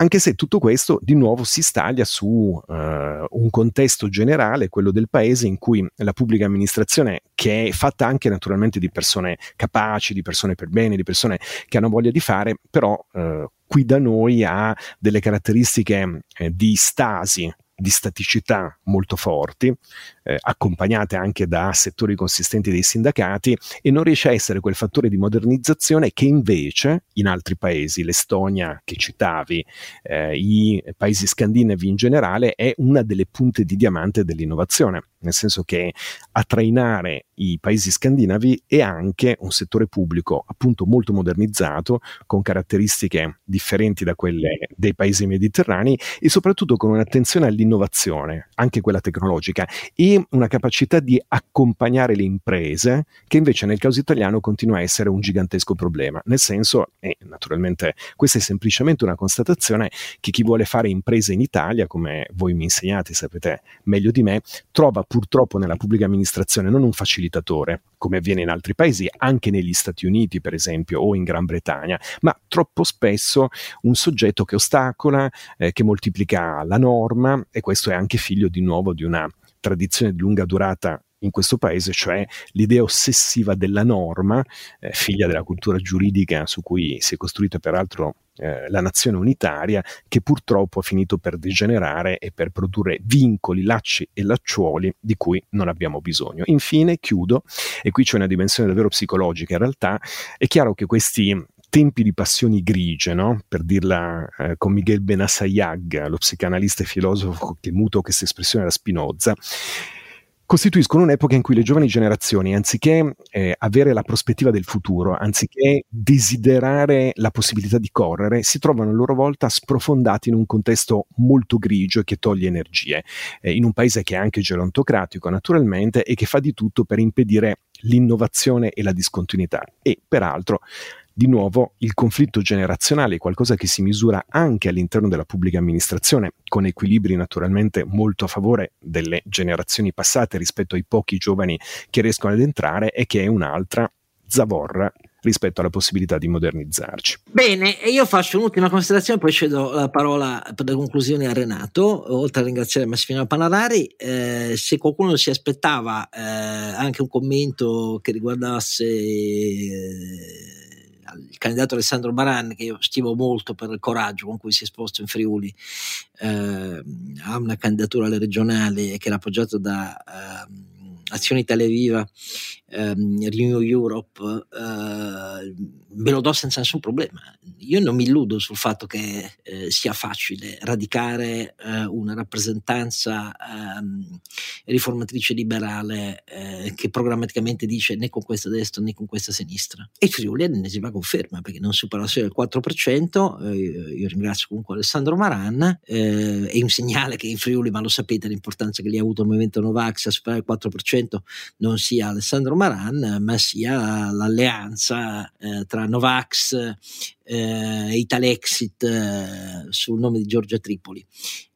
Anche se tutto questo di nuovo si staglia su uh, un contesto generale, quello del paese, in cui la pubblica amministrazione, che è fatta anche naturalmente di persone capaci, di persone per bene, di persone che hanno voglia di fare, però uh, qui da noi ha delle caratteristiche eh, di stasi, di staticità molto forti, eh, accompagnate anche da settori consistenti dei sindacati e non riesce a essere quel fattore di modernizzazione che invece in altri paesi, l'Estonia che citavi, eh, i paesi scandinavi in generale, è una delle punte di diamante dell'innovazione, nel senso che a trainare i paesi scandinavi è anche un settore pubblico appunto molto modernizzato, con caratteristiche differenti da quelle dei paesi mediterranei e soprattutto con un'attenzione all'innovazione, anche quella tecnologica, e una capacità di accompagnare le imprese, che invece nel caso italiano continua a essere un gigantesco problema. Nel senso, e naturalmente questa è semplicemente una constatazione, che chi vuole fare imprese in Italia, come voi mi insegnate, sapete meglio di me, trova purtroppo nella pubblica amministrazione non un facilitatore, come avviene in altri paesi, anche negli Stati Uniti per esempio o in Gran Bretagna, ma troppo spesso un soggetto che ostacola, eh, che moltiplica la norma e questo è anche figlio di nuovo di una tradizione di lunga durata in questo paese, cioè l'idea ossessiva della norma, eh, figlia della cultura giuridica su cui si è costruita peraltro eh, la nazione unitaria, che purtroppo ha finito per degenerare e per produrre vincoli, lacci e lacciuoli di cui non abbiamo bisogno. Infine, chiudo, e qui c'è una dimensione davvero psicologica, in realtà è chiaro che questi tempi di passioni grigie, no? per dirla eh, con Miguel Benassayag, lo psicanalista e filosofo che muto questa espressione da Spinoza, costituiscono un'epoca in cui le giovani generazioni, anziché eh, avere la prospettiva del futuro, anziché desiderare la possibilità di correre, si trovano a loro volta sprofondati in un contesto molto grigio che toglie energie, eh, in un paese che è anche gerontocratico naturalmente e che fa di tutto per impedire l'innovazione e la discontinuità. E peraltro di nuovo il conflitto generazionale qualcosa che si misura anche all'interno della pubblica amministrazione, con equilibri naturalmente molto a favore delle generazioni passate rispetto ai pochi giovani che riescono ad entrare e che è un'altra zavorra rispetto alla possibilità di modernizzarci. Bene, io faccio un'ultima considerazione, poi cedo la parola per le conclusioni a Renato, oltre a ringraziare Massimiliano Panarari, eh, se qualcuno si aspettava eh, anche un commento che riguardasse... Eh, il candidato Alessandro Baran, che io stimo molto per il coraggio con cui si è esposto in Friuli eh, a una candidatura alle regionali che era appoggiato da eh, Azione Italia Viva ehm, Renew Europe, eh, ve lo do senza nessun problema. Io non mi illudo sul fatto che eh, sia facile radicare eh, una rappresentanza ehm, riformatrice liberale eh, che programmaticamente dice né con questa destra né con questa sinistra. E Friuli è l'ennesima conferma perché non supera solo il 4%. Eh, io ringrazio comunque Alessandro Maran. Eh, è un segnale che in Friuli, ma lo sapete l'importanza che gli ha avuto il movimento Novax a superare il 4%, non sia Alessandro Maran, ma sia l'alleanza eh, tra Novax eh, e Italexit eh, sul nome di Giorgia Tripoli.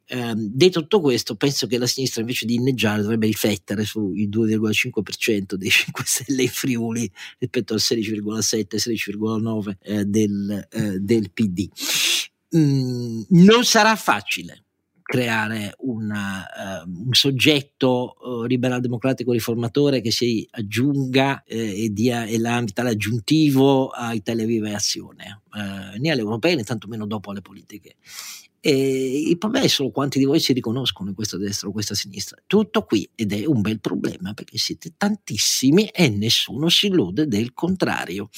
Eh, detto tutto questo, penso che la sinistra invece di inneggiare dovrebbe riflettere sul 2,5% dei 5 Stelle in Friuli rispetto al 16,7-16,9% eh, del, eh, del PD. Mm, non sarà facile creare una, uh, un soggetto uh, liberal democratico riformatore che si aggiunga eh, e dia l'ambito aggiuntivo a Italia Viva e Azione, uh, né alle europee né tantomeno dopo alle politiche. E il problema è solo quanti di voi si riconoscono in questa destra o questa sinistra. Tutto qui ed è un bel problema perché siete tantissimi e nessuno si illude del contrario.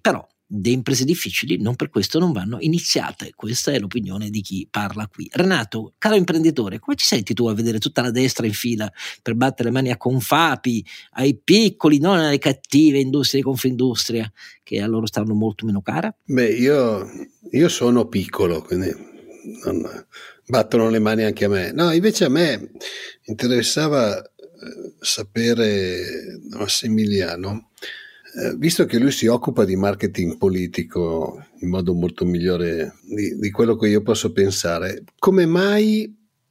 Però le imprese difficili non per questo non vanno iniziate. Questa è l'opinione di chi parla qui. Renato, caro imprenditore, come ti senti tu a vedere tutta la destra in fila per battere le mani a Confapi, ai piccoli, non alle cattive industrie di Confindustria, che a loro stanno molto meno cara? Beh, io, io sono piccolo, quindi non, battono le mani anche a me. No, invece a me interessava eh, sapere Massimiliano eh, visto che lui si occupa di marketing politico in modo molto migliore di, di quello che io posso pensare, come mai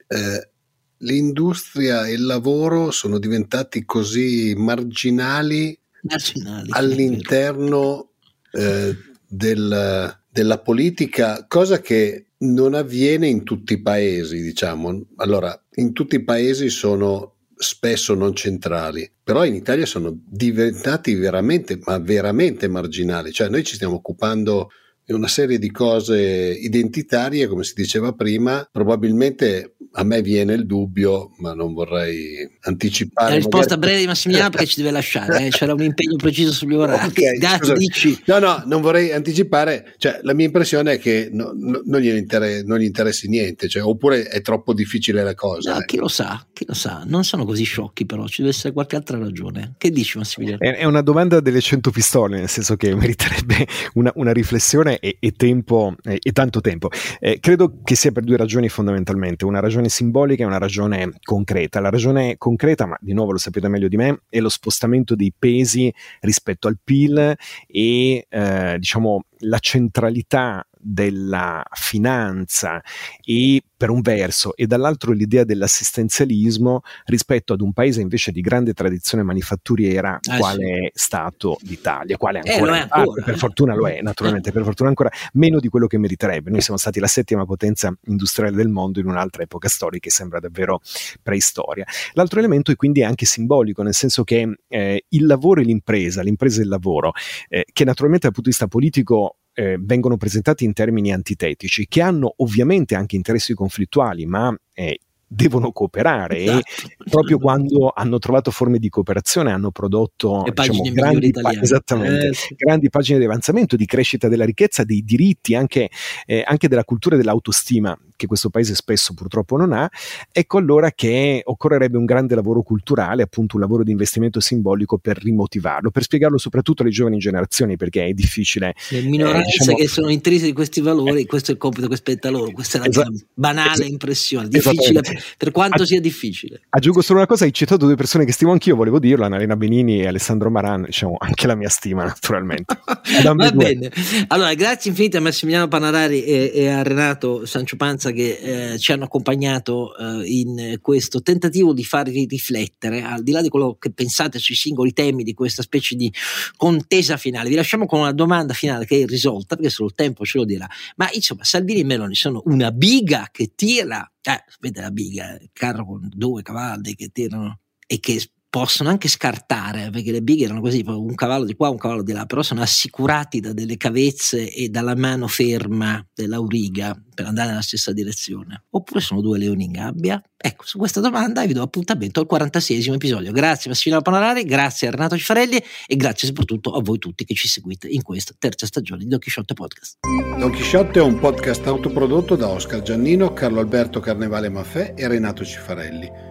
eh, l'industria e il lavoro sono diventati così marginali, marginali all'interno eh, del, della politica, cosa che non avviene in tutti i paesi, diciamo. Allora, in tutti i paesi sono spesso non centrali, però in Italia sono diventati veramente, ma veramente marginali, cioè noi ci stiamo occupando di una serie di cose identitarie, come si diceva prima, probabilmente a me viene il dubbio, ma non vorrei anticipare. La risposta magari... breve di Massimiliano perché ci deve lasciare, eh? c'era un impegno preciso sugli orari. Okay, Dai, dici. No, no, non vorrei anticipare, cioè, la mia impressione è che no, no, non, gli inter- non, gli interessi niente, cioè, oppure è troppo difficile la cosa. No, eh. chi lo sa, chi lo sa, non sono così sciocchi però, ci deve essere qualche altra ragione. Che dici Massimiliano? È, è una domanda delle cento pistole, nel senso che meriterebbe una, una riflessione e, e tempo, e, e tanto tempo. Eh, credo che sia per due ragioni fondamentalmente, una ragione simbolica e una ragione concreta. La ragione concreta, ma di nuovo lo sapete meglio di me, è lo spostamento dei pesi rispetto al PIL e eh, diciamo la centralità della finanza e per un verso e dall'altro l'idea dell'assistenzialismo rispetto ad un paese invece di grande tradizione manifatturiera ah, quale sì. è stato l'Italia, quale eh, ancora, eh, ancora parte, per fortuna lo è, naturalmente per fortuna ancora meno di quello che meriterebbe. Noi siamo stati la settima potenza industriale del mondo in un'altra epoca storica che sembra davvero preistoria. L'altro elemento è quindi anche simbolico, nel senso che eh, il lavoro e l'impresa, l'impresa e il lavoro, eh, che naturalmente dal punto di vista politico eh, vengono presentati in termini antitetici, che hanno ovviamente anche interessi conflittuali, ma eh, devono cooperare esatto. e proprio quando hanno trovato forme di cooperazione hanno prodotto diciamo, grandi, pa- eh, sì. grandi, pagine di avanzamento, di crescita della ricchezza, dei diritti, anche, eh, anche della cultura e dell'autostima che questo paese spesso purtroppo non ha, ecco allora che occorrerebbe un grande lavoro culturale, appunto un lavoro di investimento simbolico per rimotivarlo, per spiegarlo soprattutto alle giovani generazioni perché è difficile. Le minoranze eh, diciamo, che sono intrise di questi valori, eh, questo è il compito che spetta loro, questa è la mia banale esatto, impressione, difficile per, per quanto Aggi- sia difficile. Aggiungo solo una cosa, hai citato due persone che stimo anch'io, volevo dirlo, Annalena Benini e Alessandro Maran, diciamo anche la mia stima naturalmente. Va bene, allora grazie infinite a Massimiliano Panarari e, e a Renato Sancio Panza che eh, ci hanno accompagnato eh, in questo tentativo di farvi riflettere, al di là di quello che pensate sui singoli temi di questa specie di contesa finale. Vi lasciamo con una domanda finale che è irrisolta, perché solo il tempo ce lo dirà. Ma insomma, Salvini e Meloni sono una biga che tira, eh, vede la biga, il carro con due cavalli che tirano e che possono anche scartare, perché le bighe erano così, un cavallo di qua, un cavallo di là, però sono assicurati da delle cavezze e dalla mano ferma dell'auriga per andare nella stessa direzione. Oppure sono due leoni in gabbia? Ecco, su questa domanda vi do appuntamento al 46 episodio. Grazie Massimiliano Panarari, grazie a Renato Cifarelli e grazie soprattutto a voi tutti che ci seguite in questa terza stagione di Don Chisciotte Podcast. Don Chisciotte è un podcast autoprodotto da Oscar Giannino, Carlo Alberto Carnevale Maffè e Renato Cifarelli